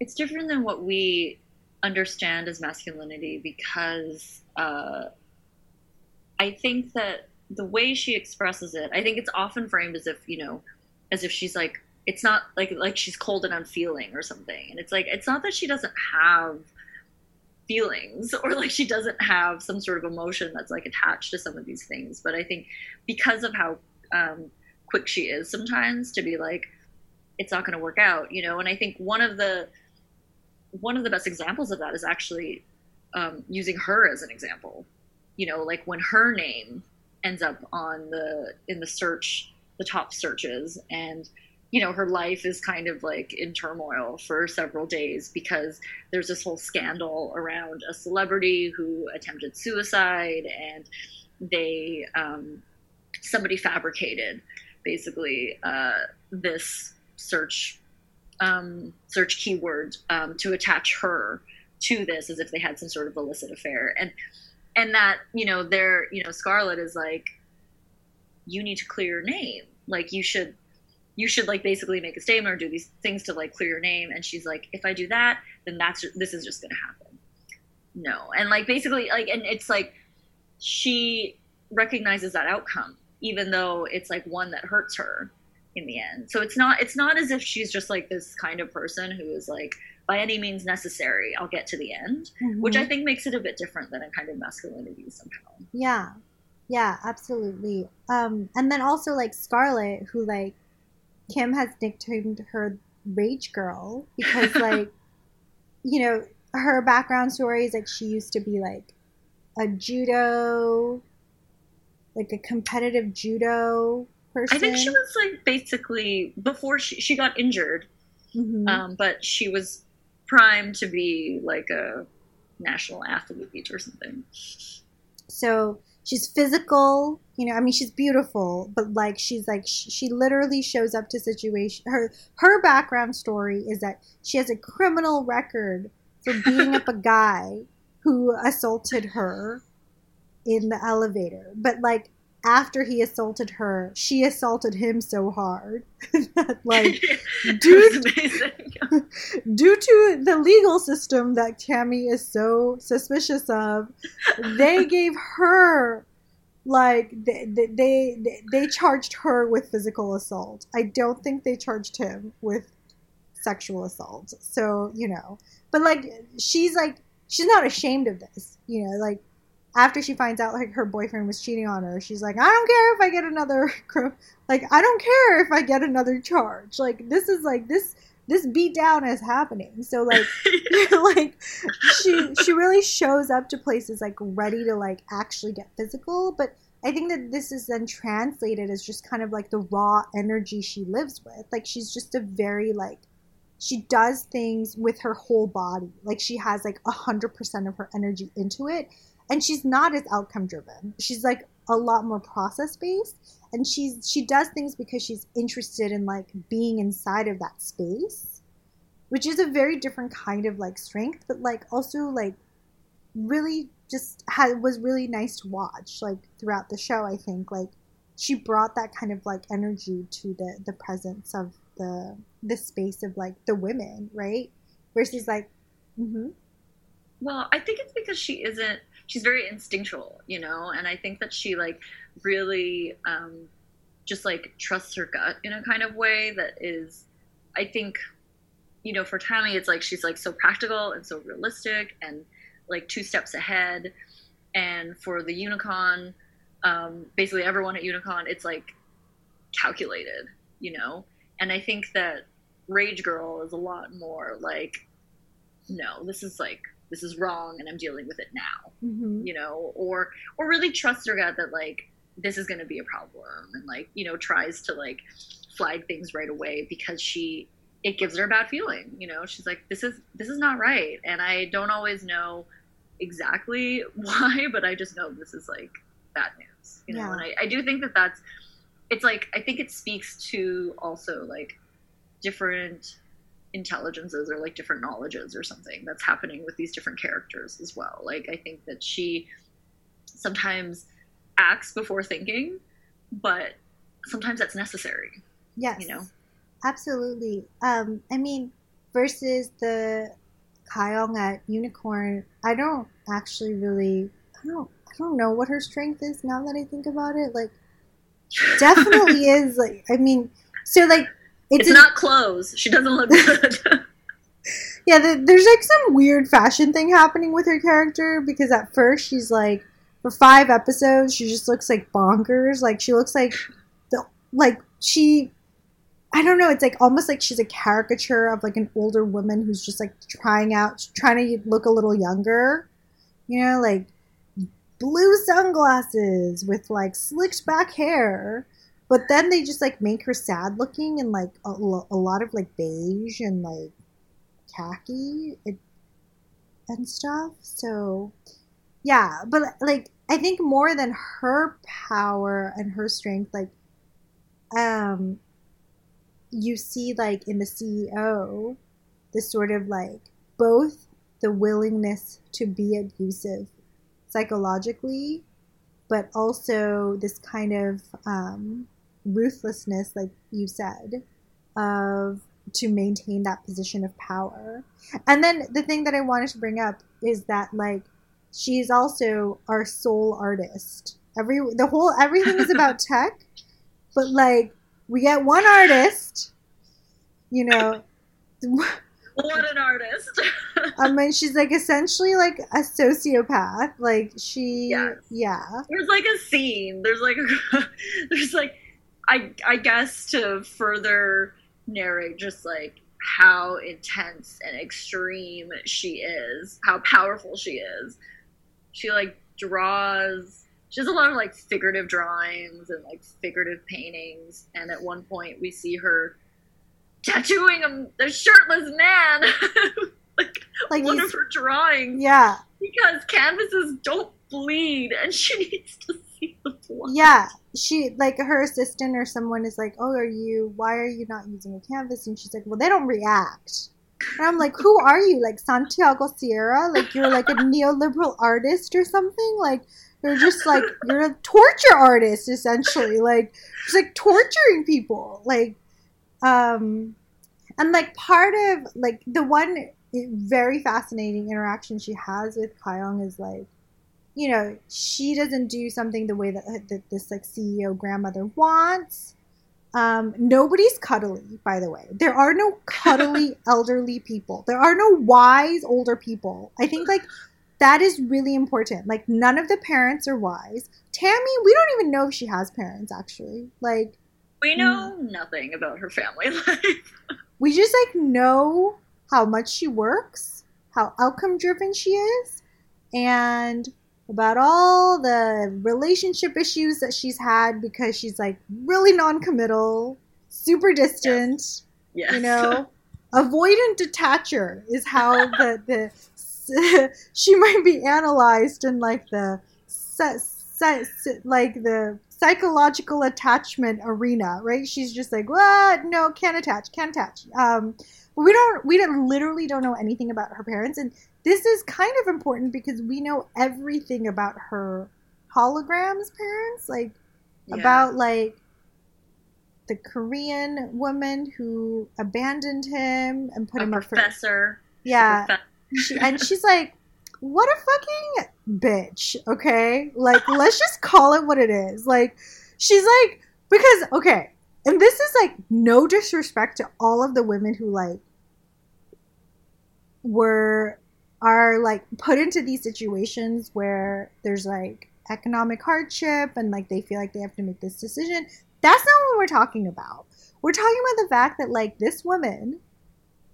it's different than what we understand as masculinity because uh, I think that the way she expresses it, I think it's often framed as if you know, as if she's like, it's not like like she's cold and unfeeling or something, and it's like it's not that she doesn't have feelings or like she doesn't have some sort of emotion that's like attached to some of these things, but I think because of how um, quick she is sometimes to be like, it's not going to work out, you know. And I think one of the one of the best examples of that is actually um, using her as an example. You know, like when her name ends up on the in the search, the top searches, and you know her life is kind of like in turmoil for several days because there's this whole scandal around a celebrity who attempted suicide and they um, somebody fabricated basically uh, this search um, search keyword um, to attach her to this as if they had some sort of illicit affair. And and that you know they're you know Scarlett is like you need to clear your name. Like you should you should like basically make a statement or do these things to like clear your name. And she's like if i do that then that's this is just gonna happen. No. And like basically like and it's like she recognizes that outcome even though it's like one that hurts her in the end. So it's not it's not as if she's just like this kind of person who is like by any means necessary, I'll get to the end, mm-hmm. which I think makes it a bit different than a kind of masculinity somehow. Yeah. Yeah, absolutely. Um and then also like Scarlett who like Kim has nicknamed her Rage Girl because like you know, her background story is like she used to be like a judo like a competitive judo person? I think she was like basically before she she got injured, mm-hmm. um, but she was primed to be like a national athlete or something. So she's physical, you know. I mean, she's beautiful, but like she's like she, she literally shows up to situation. Her her background story is that she has a criminal record for beating up a guy who assaulted her in the elevator. But like after he assaulted her, she assaulted him so hard that, like, due, due to the legal system that Tammy is so suspicious of, they gave her like they, they they they charged her with physical assault. I don't think they charged him with sexual assault. So you know, but like she's like she's not ashamed of this. You know, like after she finds out like her boyfriend was cheating on her, she's like, I don't care if I get another like I don't care if I get another charge. Like this is like this this beat down is happening. So like like she she really shows up to places like ready to like actually get physical, but I think that this is then translated as just kind of like the raw energy she lives with. Like she's just a very like she does things with her whole body. Like she has like a hundred percent of her energy into it and she's not as outcome driven. She's like a lot more process based and she's she does things because she's interested in like being inside of that space which is a very different kind of like strength but like also like really just had was really nice to watch like throughout the show i think like she brought that kind of like energy to the the presence of the the space of like the women right versus like mm-hmm. well i think it's because she isn't she's very instinctual, you know, and I think that she like really um, just like trusts her gut in a kind of way that is, I think, you know, for Tammy, it's like she's like so practical and so realistic and like two steps ahead. And for the Unicon, um, basically everyone at Unicon, it's like calculated, you know? And I think that Rage Girl is a lot more like, no, this is like this is wrong and I'm dealing with it now. Mm-hmm. You know, or or really trust her gut that like this is going to be a problem and like you know tries to like flag things right away because she it gives her a bad feeling you know she's like this is this is not right and i don't always know exactly why but i just know this is like bad news you know Yeah. and I, I do think that that's it's like i think it speaks to also like different intelligences or like different knowledges or something that's happening with these different characters as well like i think that she sometimes acts before thinking but sometimes that's necessary Yes. you know? Absolutely. Um, I mean, versus the Kyong at Unicon, I don't actually really I don't I don't know what her strength is now that I think about it. Like definitely is like I mean so like it's, it's, not clothes she doesn't look good yeah, the, there's like some weird fashion thing happening with her character because at first she's like, for five episodes, she just looks like bonkers. Like she looks like the like she, I don't know. It's like almost like she's a caricature of like an older woman who's just like trying out, trying to look a little younger. You know, like blue sunglasses with like slicked back hair. But then they just like make her sad looking and like a, a lot of like beige and like khaki and stuff. So, yeah, but like I think more than her power and her strength, like, um, you see like in the CEO, this sort of like both the willingness to be abusive psychologically, but also this kind of um, ruthlessness, like you said, of to maintain that position of power. And then the thing that I wanted to bring up is that like she's also our sole artist. Every the whole everything is about tech, but like we get one artist, you know. what an artist I mean, she's like essentially like a sociopath. Like she, Yes. yeah, there's like a scene there's like a, there's like i i guess to further narrate just like how intense and extreme she is how powerful she is. She like draws she has a lot of like figurative drawings and like figurative paintings and at one point we see her tattooing a, a shirtless man. Like like one of her drawings. Yeah, because canvases don't bleed and she needs to yeah. She like her assistant or someone is like, "Oh, are you? Why are you not using a canvas?" And she's like, "Well, they don't react." And I'm like, "Who are you? Like Santiago Sierra? Like you're like a neoliberal artist or something? Like you're just like you're a torture artist essentially. Like just like torturing people. Like um and like part of like the one very fascinating interaction she has with Kyung is like you know she doesn't do something the way that, that this like CEO grandmother wants um, nobody's cuddly, by the way. There are no cuddly elderly people. There are no wise older people. I think like that is really important. Like none of the parents are wise. Tammy, we don't even know if she has parents actually. Like We know nothing about her family life. we just like know how much she works, how outcome driven she is, and about all the relationship issues that she's had because she's like really non-committal, super distant, yes. you know. Avoidant detacher is how the the she might be analyzed in like the like the psychological attachment arena, right? She's just like, what? No, can't attach, can't attach. Um, we don't, we don't literally don't know anything about her parents, and this is kind of important because we know everything about her holograms parents, like Yeah. about like the Korean woman who abandoned him and put a him up for professor. yeah, she, and she's like, what a fucking bitch, okay? Like, let's just call it what it is. Like, she's like, because, okay, and this is like no disrespect to all of the women who like were, are like put into these situations where there's like economic hardship and like they feel like they have to make this decision. That's not what we're talking about. We're talking about the fact that like this woman,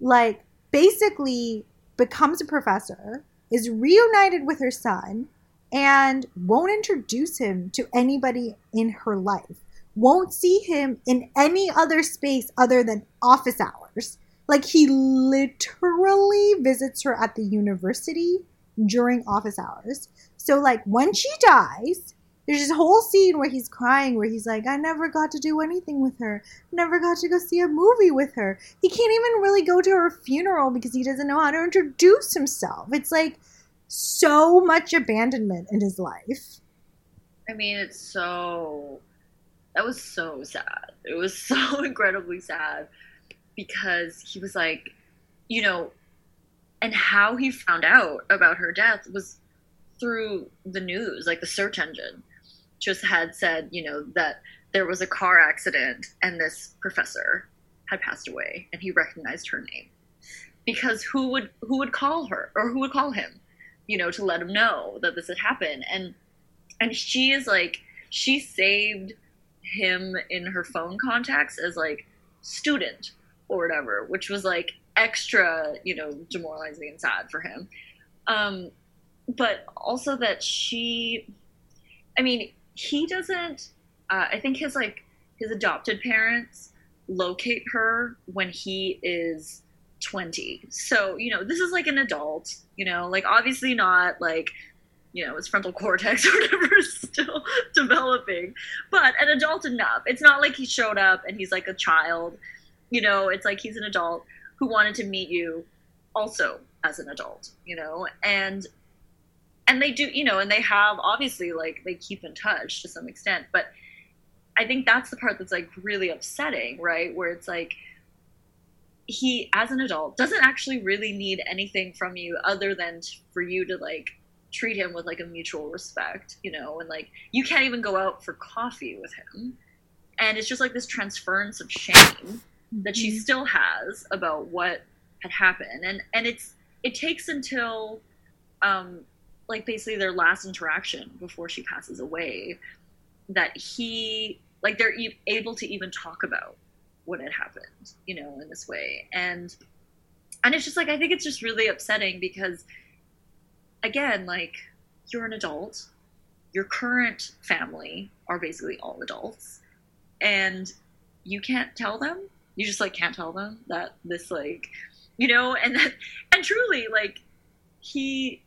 like, basically becomes a professor, is reunited with her son, and won't introduce him to anybody in her life. Won't see him in any other space other than office hours. Like he literally visits her at the university during office hours. So like when she dies, there's this whole scene where he's crying where he's like, I never got to do anything with her. Never got to go see a movie with her. He can't even really go to her funeral because he doesn't know how to introduce himself. It's like so much abandonment in his life. I mean, it's so that was so sad. It was so incredibly sad because he was like, you know, and how he found out about her death was through the news, like the search engine just had said, you know, that there was a car accident and this professor had passed away and he recognized her name. Because who would who would call her or who would call him, you know, to let him know that this had happened. And and she is like she saved him in her phone contacts as like student or whatever, which was like extra, you know, demoralizing and sad for him. Um, but also that she, I mean, he doesn't. Uh, I think his like his adopted parents locate her when he is 20. So, you know, this is like an adult, you know, like obviously not like, you know, his frontal cortex or whatever is still developing, but an adult enough. It's not like he showed up and he's like a child, you know, it's like he's an adult who wanted to meet you also as an adult, you know, and and they do, you know, and they have obviously like they keep in touch to some extent, but I think that's the part that's like really upsetting, right? Where it's like he as an adult doesn't actually really need anything from you other than for you to like treat him with like a mutual respect, you know, and like you can't even go out for coffee with him. And it's just like this transference of shame that she mm-hmm. still has about what had happened. And and it's it takes until um like basically their last interaction before she passes away that he like they're e- able to even talk about what had happened you know in this way and and it's just like i think it's just really upsetting because again like you're an adult your current family are basically all adults and you can't tell them you just like can't tell them that this like you know and that and truly like he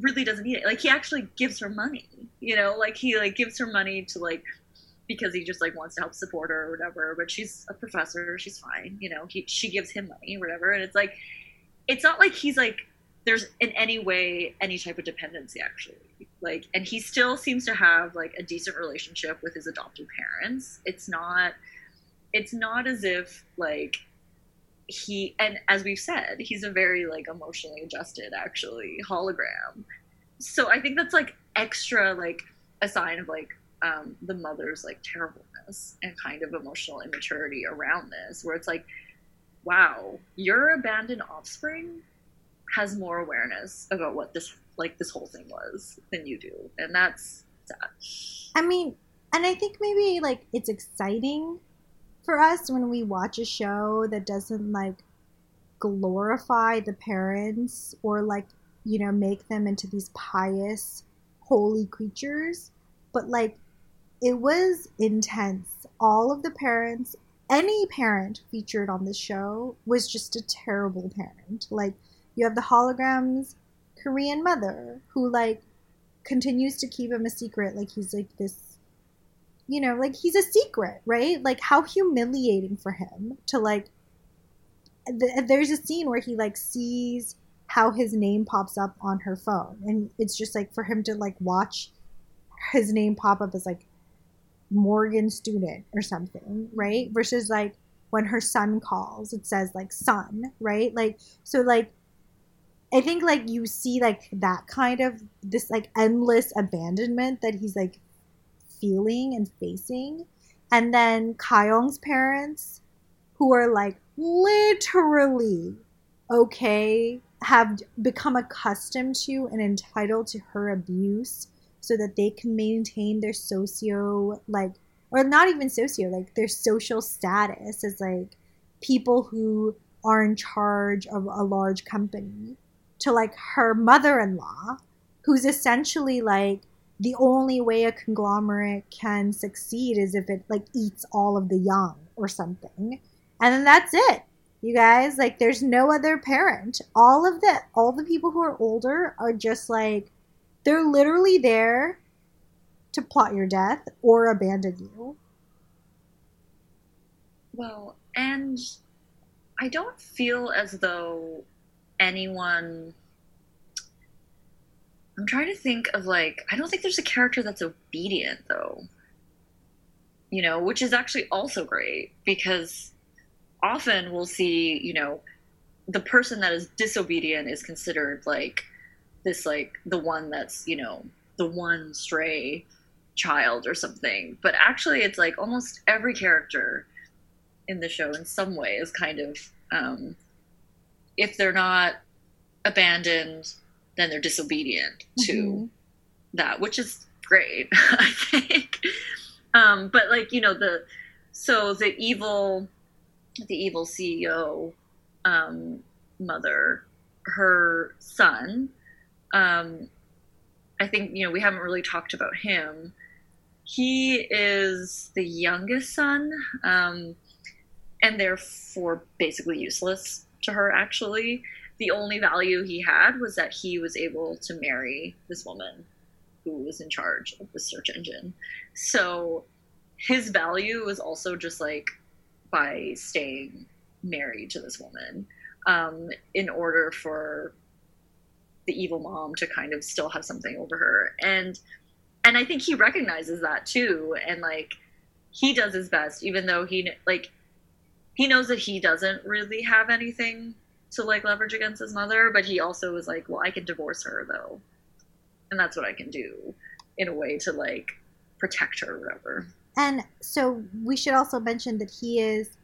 really doesn't need it. Like he actually gives her money, you know, like he like gives her money to like because he just like wants to help support her or whatever. But she's a professor, she's fine, you know. He she gives him money whatever, and it's like it's not like he's like there's in any way any type of dependency actually. Like, and he still seems to have like a decent relationship with his adopted parents. It's not it's not as if like he and as we've said he's a very like emotionally adjusted actually hologram. So i think that's like extra like a sign of like um, the mother's like terribleness and kind of emotional immaturity around this where it's like wow your abandoned offspring has more awareness about what this like this whole thing was than you do. And that's sad. I mean and i think maybe like it's exciting for us when we watch a show that doesn't like glorify the parents or like you know make them into these pious holy creatures but like it was intense. All of the parents any parent featured on the show was just a terrible parent. Like you have the holograms korean mother who like continues to keep him a secret. Like he's like this you know, like he's a secret, right? Like how humiliating for him to like. Th- there's a scene where he like sees how his name pops up on her phone, and it's just like for him to like watch his name pop up as like Morgan student or something, right? Versus like when her son calls, it says like son, right? Like so like I think like you see like that kind of this like endless abandonment that he's like feeling and facing. And then Kayong's parents, who are like literally okay, have become accustomed to and entitled to her abuse so that they can maintain their socio, like, or not even socio, like their social status as like people who are in charge of a large company to like her mother in law who's essentially like the only way a conglomerate can succeed is if it like eats all of the young or something. And then that's it. You guys, like there's no other parent. All of the all the people who are older are just like they're literally there to plot your death or abandon you. Well, and I don't feel as though anyone I'm trying to think of like I don't think there's a character that's obedient though. You know, which is actually also great because often we'll see, you know, the person that is disobedient is considered like this like the one that's, you know, the one stray child or something. But actually it's like almost every character in the show in some way is kind of um if they're not abandoned then they're disobedient to mm-hmm. that, which is great, I think. Um, but like you know the so the evil the evil CEO um, mother, her son. Um, I think you know we haven't really talked about him. He is the youngest son, um, and therefore basically useless to her. Actually, the only value he had was that he was able to marry this woman who was in charge of the search engine. So his value was also just like by staying married to this woman um, in order for the evil mom to kind of still have something over her and and i think he recognizes that too and like he does his best even though he like he knows that he doesn't really have anything to like leverage against his mother, but he also was like, well, I can divorce her though, and that's what I can do in a way to like protect her or whatever. And so we should also mention that he is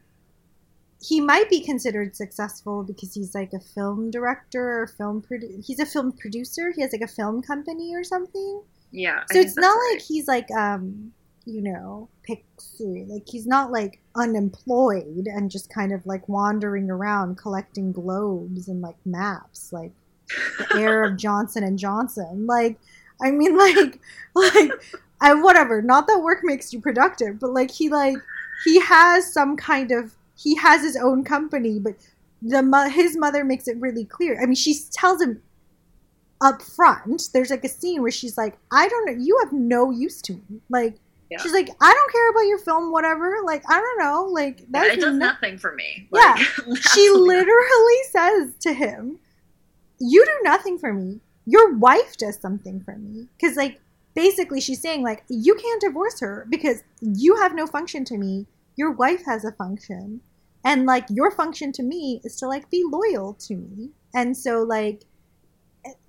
he might be considered successful because he's like a film director or film produ- he's a film producer he has like a film company or something yeah so it's not right. like he's like um you know, Pixie. Like he's not like unemployed and just kind of like wandering around collecting globes and like maps, like the heir of Johnson and Johnson. Like, I mean, like, like, I whatever. Not that work makes you productive, but like he like he has some kind of he has his own company, but the his mother makes it really clear. I mean, she tells him up front. There's like a scene where she's like, "I don't know. You have no use to me. Like, yeah. She's like, I don't care about your film, whatever. Like, I don't know. Like, that yeah, it does no- nothing for me. Like, yeah. she literally says to him, You do nothing for me. Your wife does something for me. Because, like, basically, she's saying, like, you can't divorce her because you have no function to me. Your wife has a function. And, like, your function to me is to, like, be loyal to me. And so, like,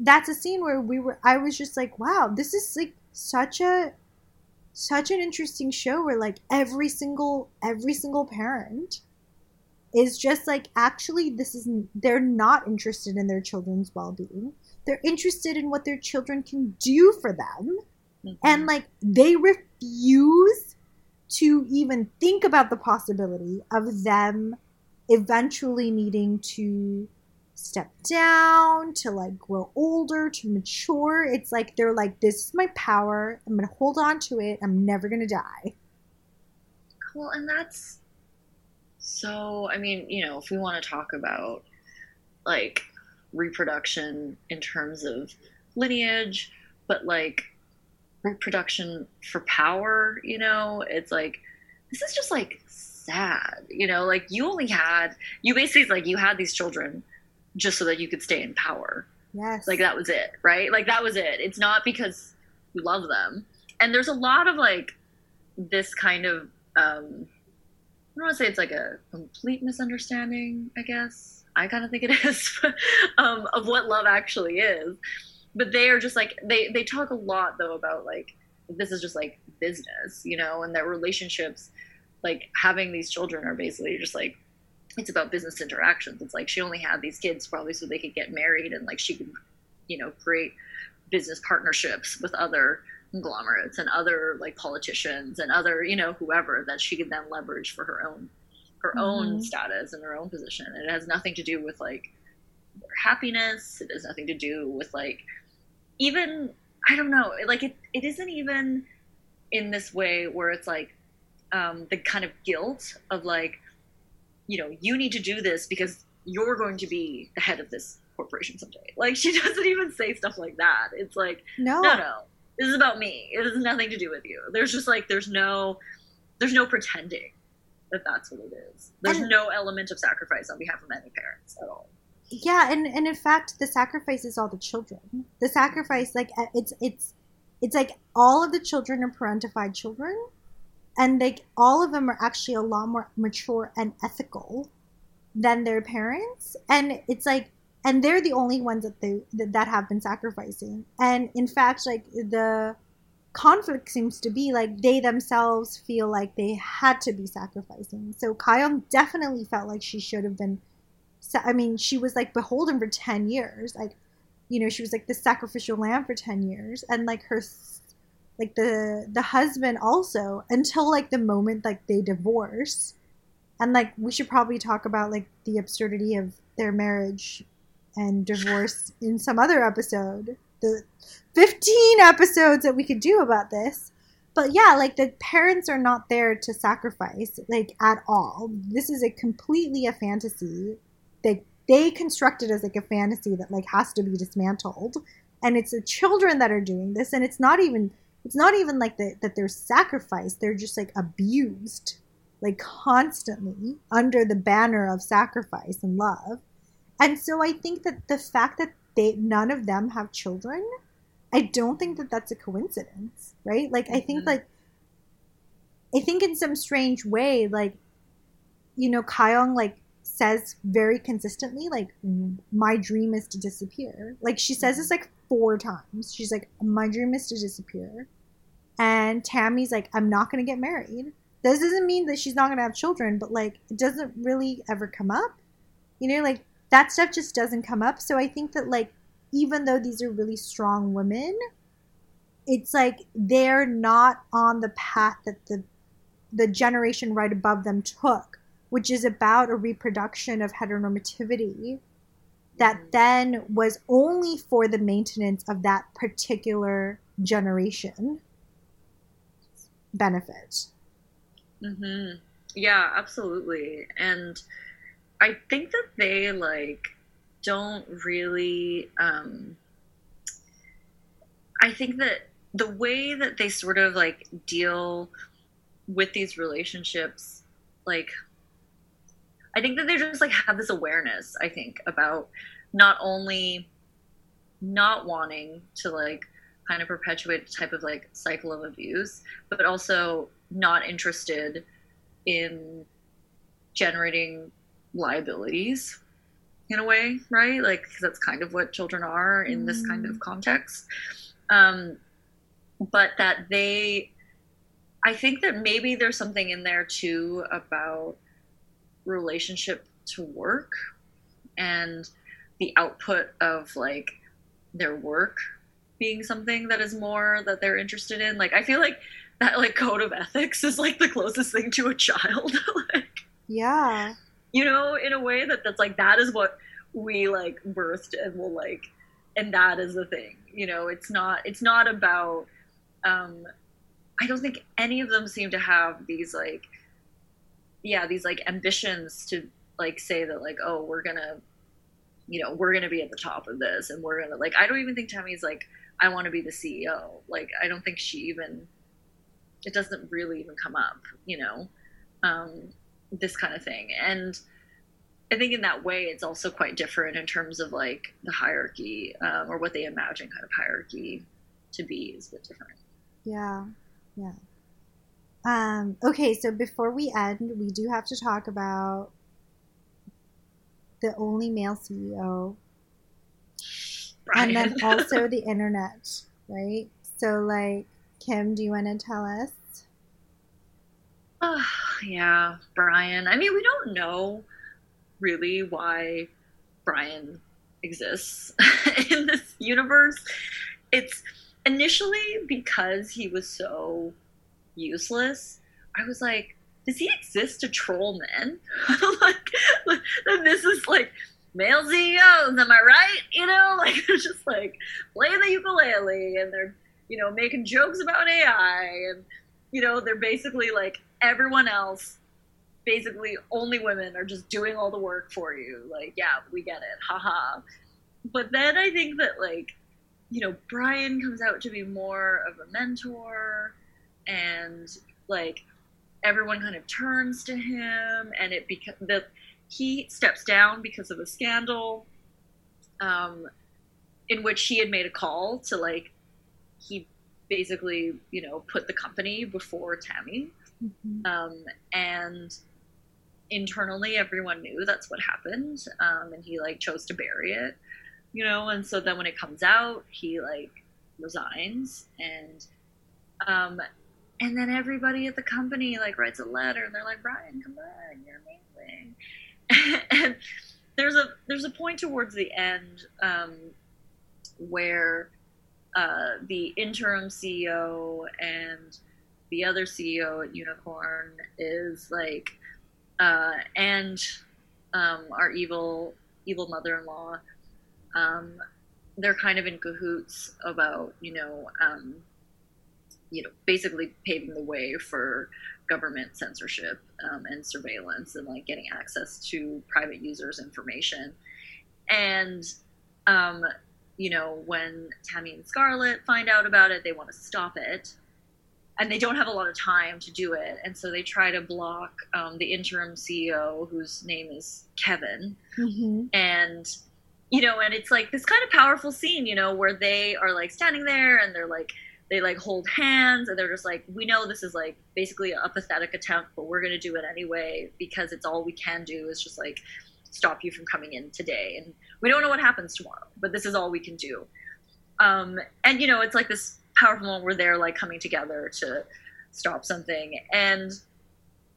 that's a scene where we were, I was just like, wow, this is, like, such a such an interesting show where like every single every single parent is just like actually this is they're not interested in their children's well-being they're interested in what their children can do for them mm-hmm. and like they refuse to even think about the possibility of them eventually needing to step down, to like grow older, to mature. It's like they're like, this is my power. I'm going to hold on to it. I'm never going to die. Cool. And that's so, I mean, you know, if we want to talk about like reproduction in terms of lineage, but like reproduction for power, you know, it's like, this is just like sad, you know, like you only had, you basically like you had these children just so that you could stay in power. Yes. Like that was it, right? Like that was it. It's not because you love them. And there's a lot of like this kind of um I don't want to say it's like a complete misunderstanding, I guess. I kind of think it is um, of what love actually is. But they are just like they they talk a lot though about like this is just like business, you know, and that relationships like having these children are basically just like it's about business interactions. It's like she only had these kids probably so they could get married and like she could, you know, create business partnerships with other conglomerates and other like politicians and other, you know, whoever that she could then leverage for her own her mm-hmm. own status and her own position. And it has nothing to do with like happiness. It has nothing to do with like even I don't know, like it, it isn't even in this way where it's like um, the kind of guilt of like, you know, you need to do this because you're going to be the head of this corporation someday. Like she doesn't even say stuff like that. It's like, no, no, no. This is about me. It has nothing to do with you. There's just like there's no there's no pretending that that's what it is. There's and, no element of sacrifice on behalf of any parents at all. Yeah, and and in fact, the sacrifice is all the children. The sacrifice, like it's it's it's like all of the children are parentified children, and like all of them are actually a lot more mature and ethical than their parents, and it's like and they're the only ones that they that, have been sacrificing. And in fact like the conflict seems to be like they themselves feel like they had to be sacrificing. So Kyung definitely felt like she should have been i mean she was like beholden for 10 years. Like you know she was like the sacrificial lamb for 10 years. And like her like the the husband also until like the moment like they divorce and like we should probably talk about like the absurdity of their marriage and divorce in some other episode. The 15 episodes that we could do about this. But yeah, like the parents are not there to sacrifice, like at all. This is a completely a fantasy. They they constructed as like a fantasy that like has to be dismantled. And it's the children that are doing this, and it's not even it's not even like the, that they're sacrificed. They're just like abused, like constantly under the banner of sacrifice and love and so I think that the fact that they none of them have children, I don't think that that's a coincidence, right? Like. I think mm-hmm. like I think in some strange way, like you know, Kyung like says very consistently, like my dream is to disappear. Like she says this like four times. She's like, my dream is to disappear. And Tammy's like, I'm not gonna get married. This doesn't mean that she's not gonna have children, but like it doesn't really ever come up. You know, like that stuff just doesn't come up. So I think that like even though these are really strong women, it's like they're not on the path that the the generation right above them took, which is about a reproduction of heteronormativity that mm-hmm. then was only for the maintenance of that particular generation benefit. Mhm. Yeah, absolutely. And I think that they like don't really um I think that the way that they sort of like deal with these relationships like I think that they just like have this awareness, I think, about not only not wanting to like kind of perpetuate a type of like cycle of abuse, but also not interested in generating liabilities in a way, right? Like that's kind of what children are in mm. this kind of mm. context. Um, but that they, I think that maybe there's something in there too about relationship to work and the output of like their work being something that is more that they're interested in. Like I feel like that like code of ethics is like the closest thing to a child. like yeah you know, in a way that that's like that is what we like birthed and will like, and that is the thing. You know, it's not it's not about. um I don't think any of them seem to have these like, yeah, these like ambitions to like say that like, oh, we're gonna, you know, we're gonna be at the top of this, and we're gonna like. I don't even think Tammy's like, I want to be the CEO. Like, I don't think she even. It doesn't really even come up, you know. Um, this kind of thing. And I think in that way, it's also quite different in terms of like the hierarchy um, or what they imagine kind of hierarchy to be is a bit different. Yeah, yeah. Um, okay, so before we end, we do have to talk about the only male CEO, Brian. and then also the internet, right? So, like, Kim, do you want to tell us Oh, yeah, Brian. I mean, we don't know really why Brian exists in this universe. It's initially because he was so useless. I was like, does he exist to troll men? like, this is like male CEOs, am I right? You know, like they're just like playing the ukulele and they're, you know, making jokes about AI and, you know, they're basically like everyone else, basically only women are just doing all the work for you. Like, yeah, we get it, haha. But then I think that like, you know, Brian comes out to be more of a mentor and like everyone kind of turns to him and it becomes the he steps down because of a scandal um, in which he had made a call to like he basically you know put the company before tammy mm-hmm. um, and internally everyone knew that's what happened um, and he like chose to bury it you know and so then when it comes out he like resigns and um, and then everybody at the company like writes a letter and they're like brian come on, you're amazing and there's a there's a point towards the end um, where uh, the interim CEO and the other CEO at Unicon is like, uh, and um, our evil evil mother-in-law. Um, they're kind of in cahoots about you know um, you know basically paving the way for government censorship um, and surveillance and like getting access to private users' information. And, um, you know, when Tammy and Scarlett find out about it, they want to stop it. And they don't have a lot of time to do it. And so they try to block um, the interim CEO, whose name is Kevin. Mm-hmm. And, you know, and it's like this kind of powerful scene, you know, where they are like standing there and they're like, they like hold hands and they're just like we know this is like basically a pathetic attempt but we're going to do it anyway because it's all we can do is just like stop you from coming in today. And we don't know what happens tomorrow but this is all we can do. Um, and you know it's like this powerful moment where they're like coming together to stop something. And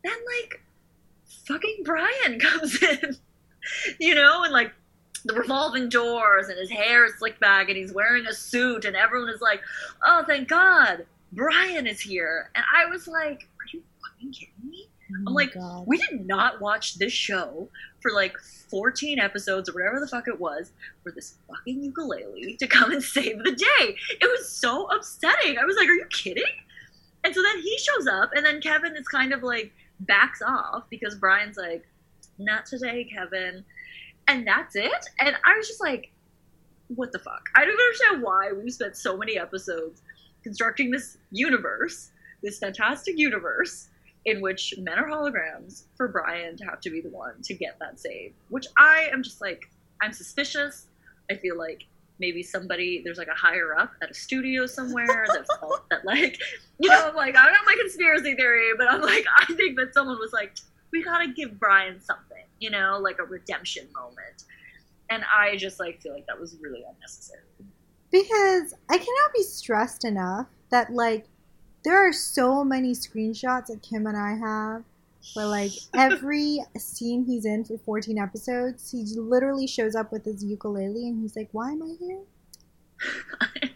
then like fucking brian comes in you know and like the revolving doors and his hair is slicked back and he's wearing a suit and everyone is like, oh, thank God, Brian is here. And I was like, are you fucking kidding me? Oh I'm like, God. we did not watch this show for like 14 episodes or whatever the fuck it was for this fucking ukulele to come and save the day. It was so upsetting. I was like, are you kidding? And so then he shows up, and then Kevin is kind of like backs off because Brian's like, not today, Kevin and that's it. And I was just like, what the fuck? I don't understand why we've spent so many episodes constructing this universe, this fantastic universe, in which men are holograms for Brian to have to be the one to get that save. Which I am just like, I'm suspicious. I feel like maybe somebody there's like a higher up at a studio somewhere that felt that like you know I'm like I don't know my conspiracy theory, but I'm like I think that someone was like we gotta give Brian something you know, like a redemption moment. And I just like feel like that was really unnecessary. Because I cannot be stressed enough that like there are so many screenshots that Kim and I have where like every scene he's in for 14 episodes, he literally shows up with his ukulele and he's like, "Why am I here?"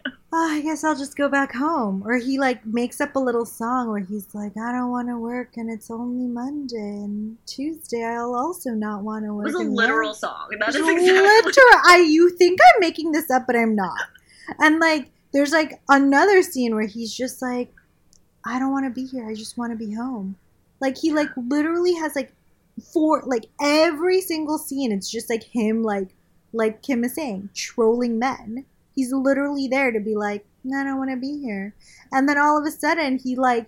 oh, I guess I'll just go back home. Or he like makes up a little song where he's like, I don't want to work and it's only Monday and Tuesday I'll also not want to work. It was a literal work. song. That is exactly. Literal. I you think I'm making this up, but I'm not. And like, there's like another scene where he's just like, I don't want to be here. I just want to be home. Like he like literally has like four like every single scene. It's just like him like like Kim is saying trolling men He's literally there to be like, I don't want to be here. And then all of a sudden, he like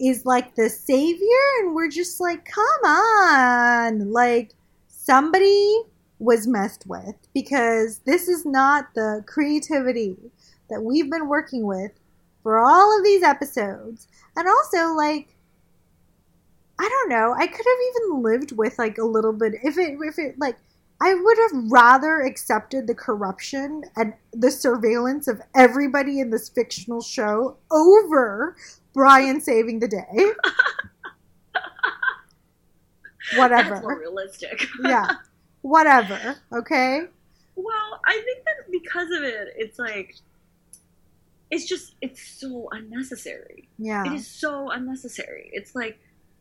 is like the savior, and we're just like, come on, like somebody was messed with because this is not the creativity that we've been working with for all of these episodes. And also, like, I don't know, I could have even lived with like a little bit if it if it like I would have rather accepted the corruption and the surveillance of everybody in this fictional show over Brian saving the day. Whatever. That's more realistic. yeah. Whatever. Okay. Well, I think that because of it, it's like it's just it's so unnecessary. Yeah. It is so unnecessary. It's like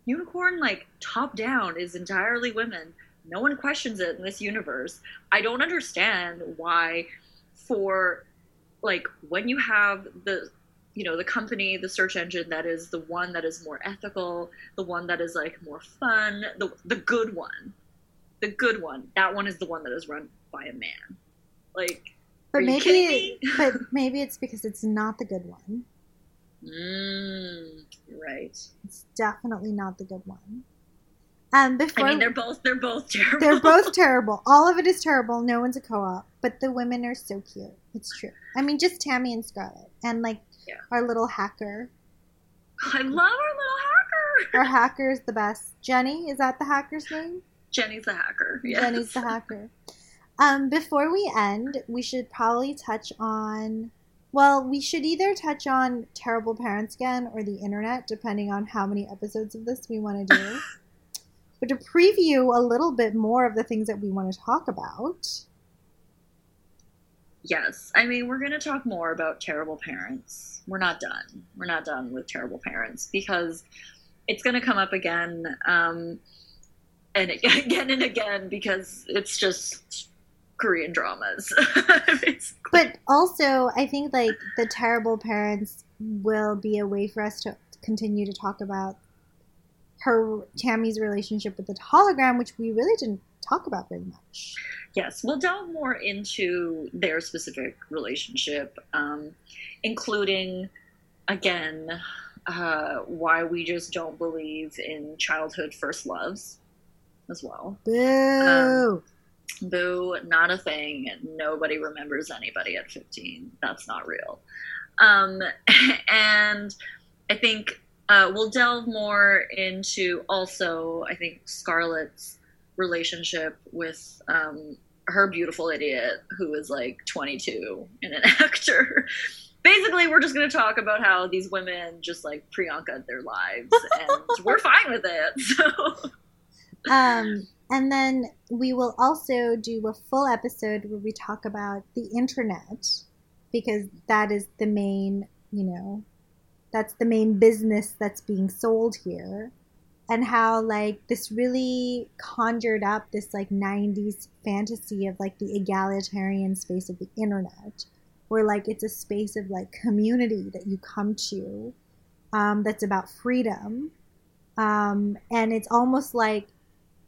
Unicon like top down is entirely women no one questions it in this universe. I don't understand why for like when you have the you know the company the search engine that is the one that is more ethical the one that is like more fun the the good one the good one that one is the one that is run by a man like but maybe but maybe it's because it's not the good one. mm, right It's definitely not the good one. Um, before i mean they're both they're both terrible they're both terrible. All of it is terrible. No one's a co-op, but the women are so cute. It's true. I mean, just Tammy and Scarlett, and like Yeah. our little hacker. i love our little hacker Our hacker is the best. Jenny is that the hacker's name? jenny's the hacker yes. Jenny's the hacker. Um, before we end, we should probably touch on. Well, we should either touch on terrible parents again or the internet, depending on how many episodes of this we want to do. but to preview a little bit more of the things that we want to talk about. Yes. I mean, we're going to talk more about terrible parents. We're not done. We're not done with terrible parents because it's going to come up again um, and again and again because it's just Korean dramas. But also, I think like the terrible parents will be a way for us to continue to talk about her Tammy's relationship with the hologram, which we really didn't talk about very much. yes, we'll delve more into their specific relationship, um, including, again, uh, why we just don't believe in childhood first loves as well. Boo! Boo, not a thing. Nobody remembers anybody at 15. That's not real. Um, and I think uh, we'll delve more into also, I think, Scarlett's relationship with um, her beautiful idiot who is like 22 and an actor. Basically, we're just going to talk about how these women just like Priyanka their lives, and we're fine with it. So. Um, and then we will also do a full episode where we talk about the internet because that is the main, you know, that's the main business that's being sold here. And how, like, this really conjured up this, like, 90s fantasy of, like, the egalitarian space of the internet, where, like, it's a space of, like, community that you come to um, that's about freedom. Um, and it's almost like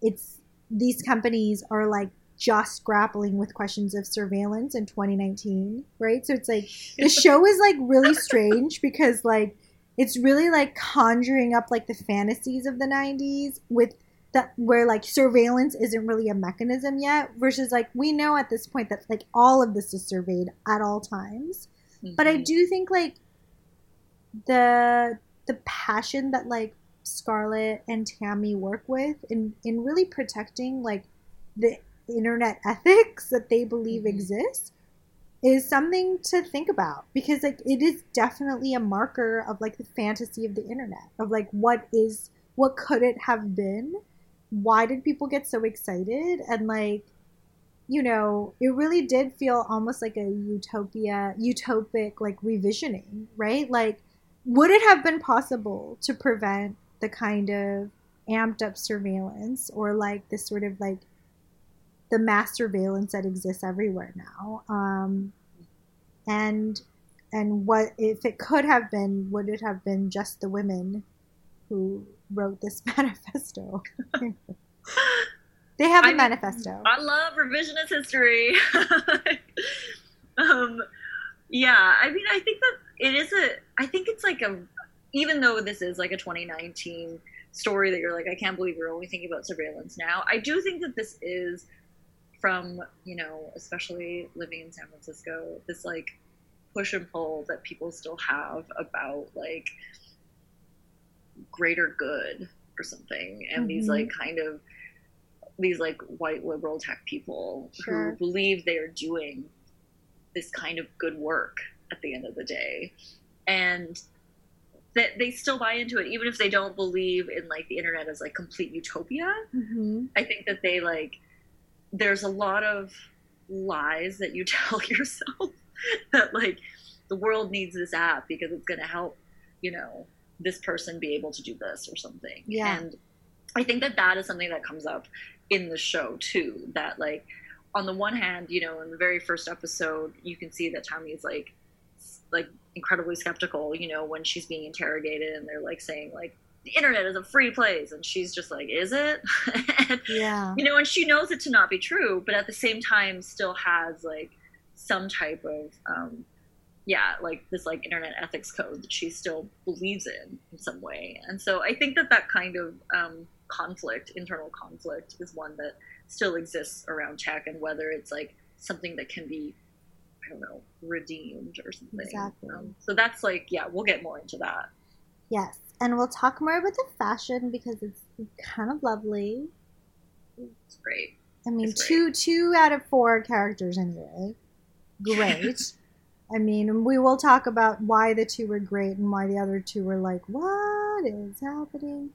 it's these companies are like just grappling with questions of surveillance in 2019 right so it's like the show is like really strange because like it's really like conjuring up like the fantasies of the 90s with that where like surveillance isn't really a mechanism yet versus like we know at this point that like all of this is surveyed at all times but I Mhm. do think like the the passion that like Scarlett and Tammy work with in in really protecting like the internet ethics that they believe Mhm. exists is something to think about because like it is definitely a marker of like the fantasy of the internet of like what is what could it have been? Why did people get so excited? And like you know it really did feel almost like a utopia utopic like revisioning right? Like would it have been possible to prevent the kind of amped up surveillance or like this sort of like the mass surveillance that exists everywhere now um, and and what if it could have been would it have been just the women who wrote this manifesto they have a I mean, manifesto I love revisionist history. um, yeah, I mean, I think that it is a. I think it's like a. Even though this is like a 2019 story that you're like, I can't believe we're only thinking about surveillance now. I do think that this is from you know, especially living in San Francisco, this like push and pull that people still have about like greater good or something, and these Mhm. like kind of these like white liberal tech people Sure. who believe they are doing this kind of good work at the end of the day and that they still buy into it even if they don't believe in like the internet as like complete utopia hmm i think that they like there's a lot of lies that you tell yourself that like the world needs this app because it's going to help you know this person be able to do this or something Yeah. and I think that that is something that comes up in the show too. That like on the one hand, you know, in the very first episode, you can see that Tommy is like like incredibly skeptical, you know, when she's being interrogated and they're like saying like the internet is a free place. And she's just like is it? And, yeah. you know and she knows it to not be true but at the same time still has like some type of um yeah like this like internet ethics code that she still believes in in some way. And so i think that that kind of um conflict internal conflict is one that still exists around tech and whether it's like something that can be i don't know redeemed or something. Exactly. Um, so that's like yeah we'll get more into that. Yes and we'll talk more about the fashion because it's kind of lovely. It's great. I mean, it's two great. two out of four characters anyway. Great. I mean, we will talk about why the two were great and why the other two were like, what is happening?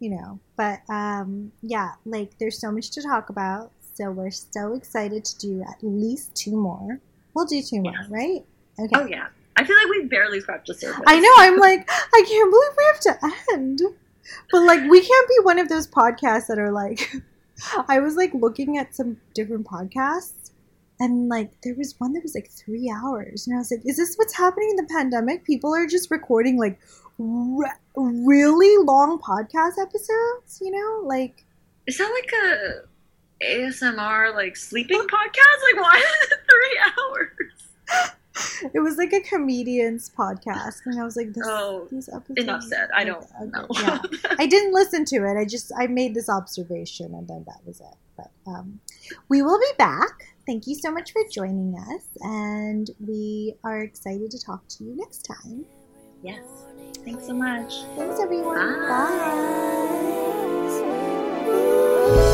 You know, but um, yeah, like there's so much to talk about. So we're so excited to do at least two more. We'll do two more, right? Okay. Oh yeah. I feel like we barely scratched the surface. I know. I'm like, I can't believe we have to end. But like, we can't be one of those podcasts that are like. I was like looking at some different podcasts, and like there was one that was like three hours, and I was like, "Is this what's happening in the pandemic? People are just recording like re- really long podcast episodes, you know? Like, is that like a ASMR like sleeping podcast? Like, why is it three hours? it was like a comedian's podcast, and I was like, this, "Oh, these episodes." Enough said. I don't okay, know. yeah, I didn't listen to it. I just I made this observation, and then that was it. But um, we will be back. Thank you so much for joining us, and we are excited to talk to you next time. Yes. Thanks so much. Thanks, everyone. Bye. Bye.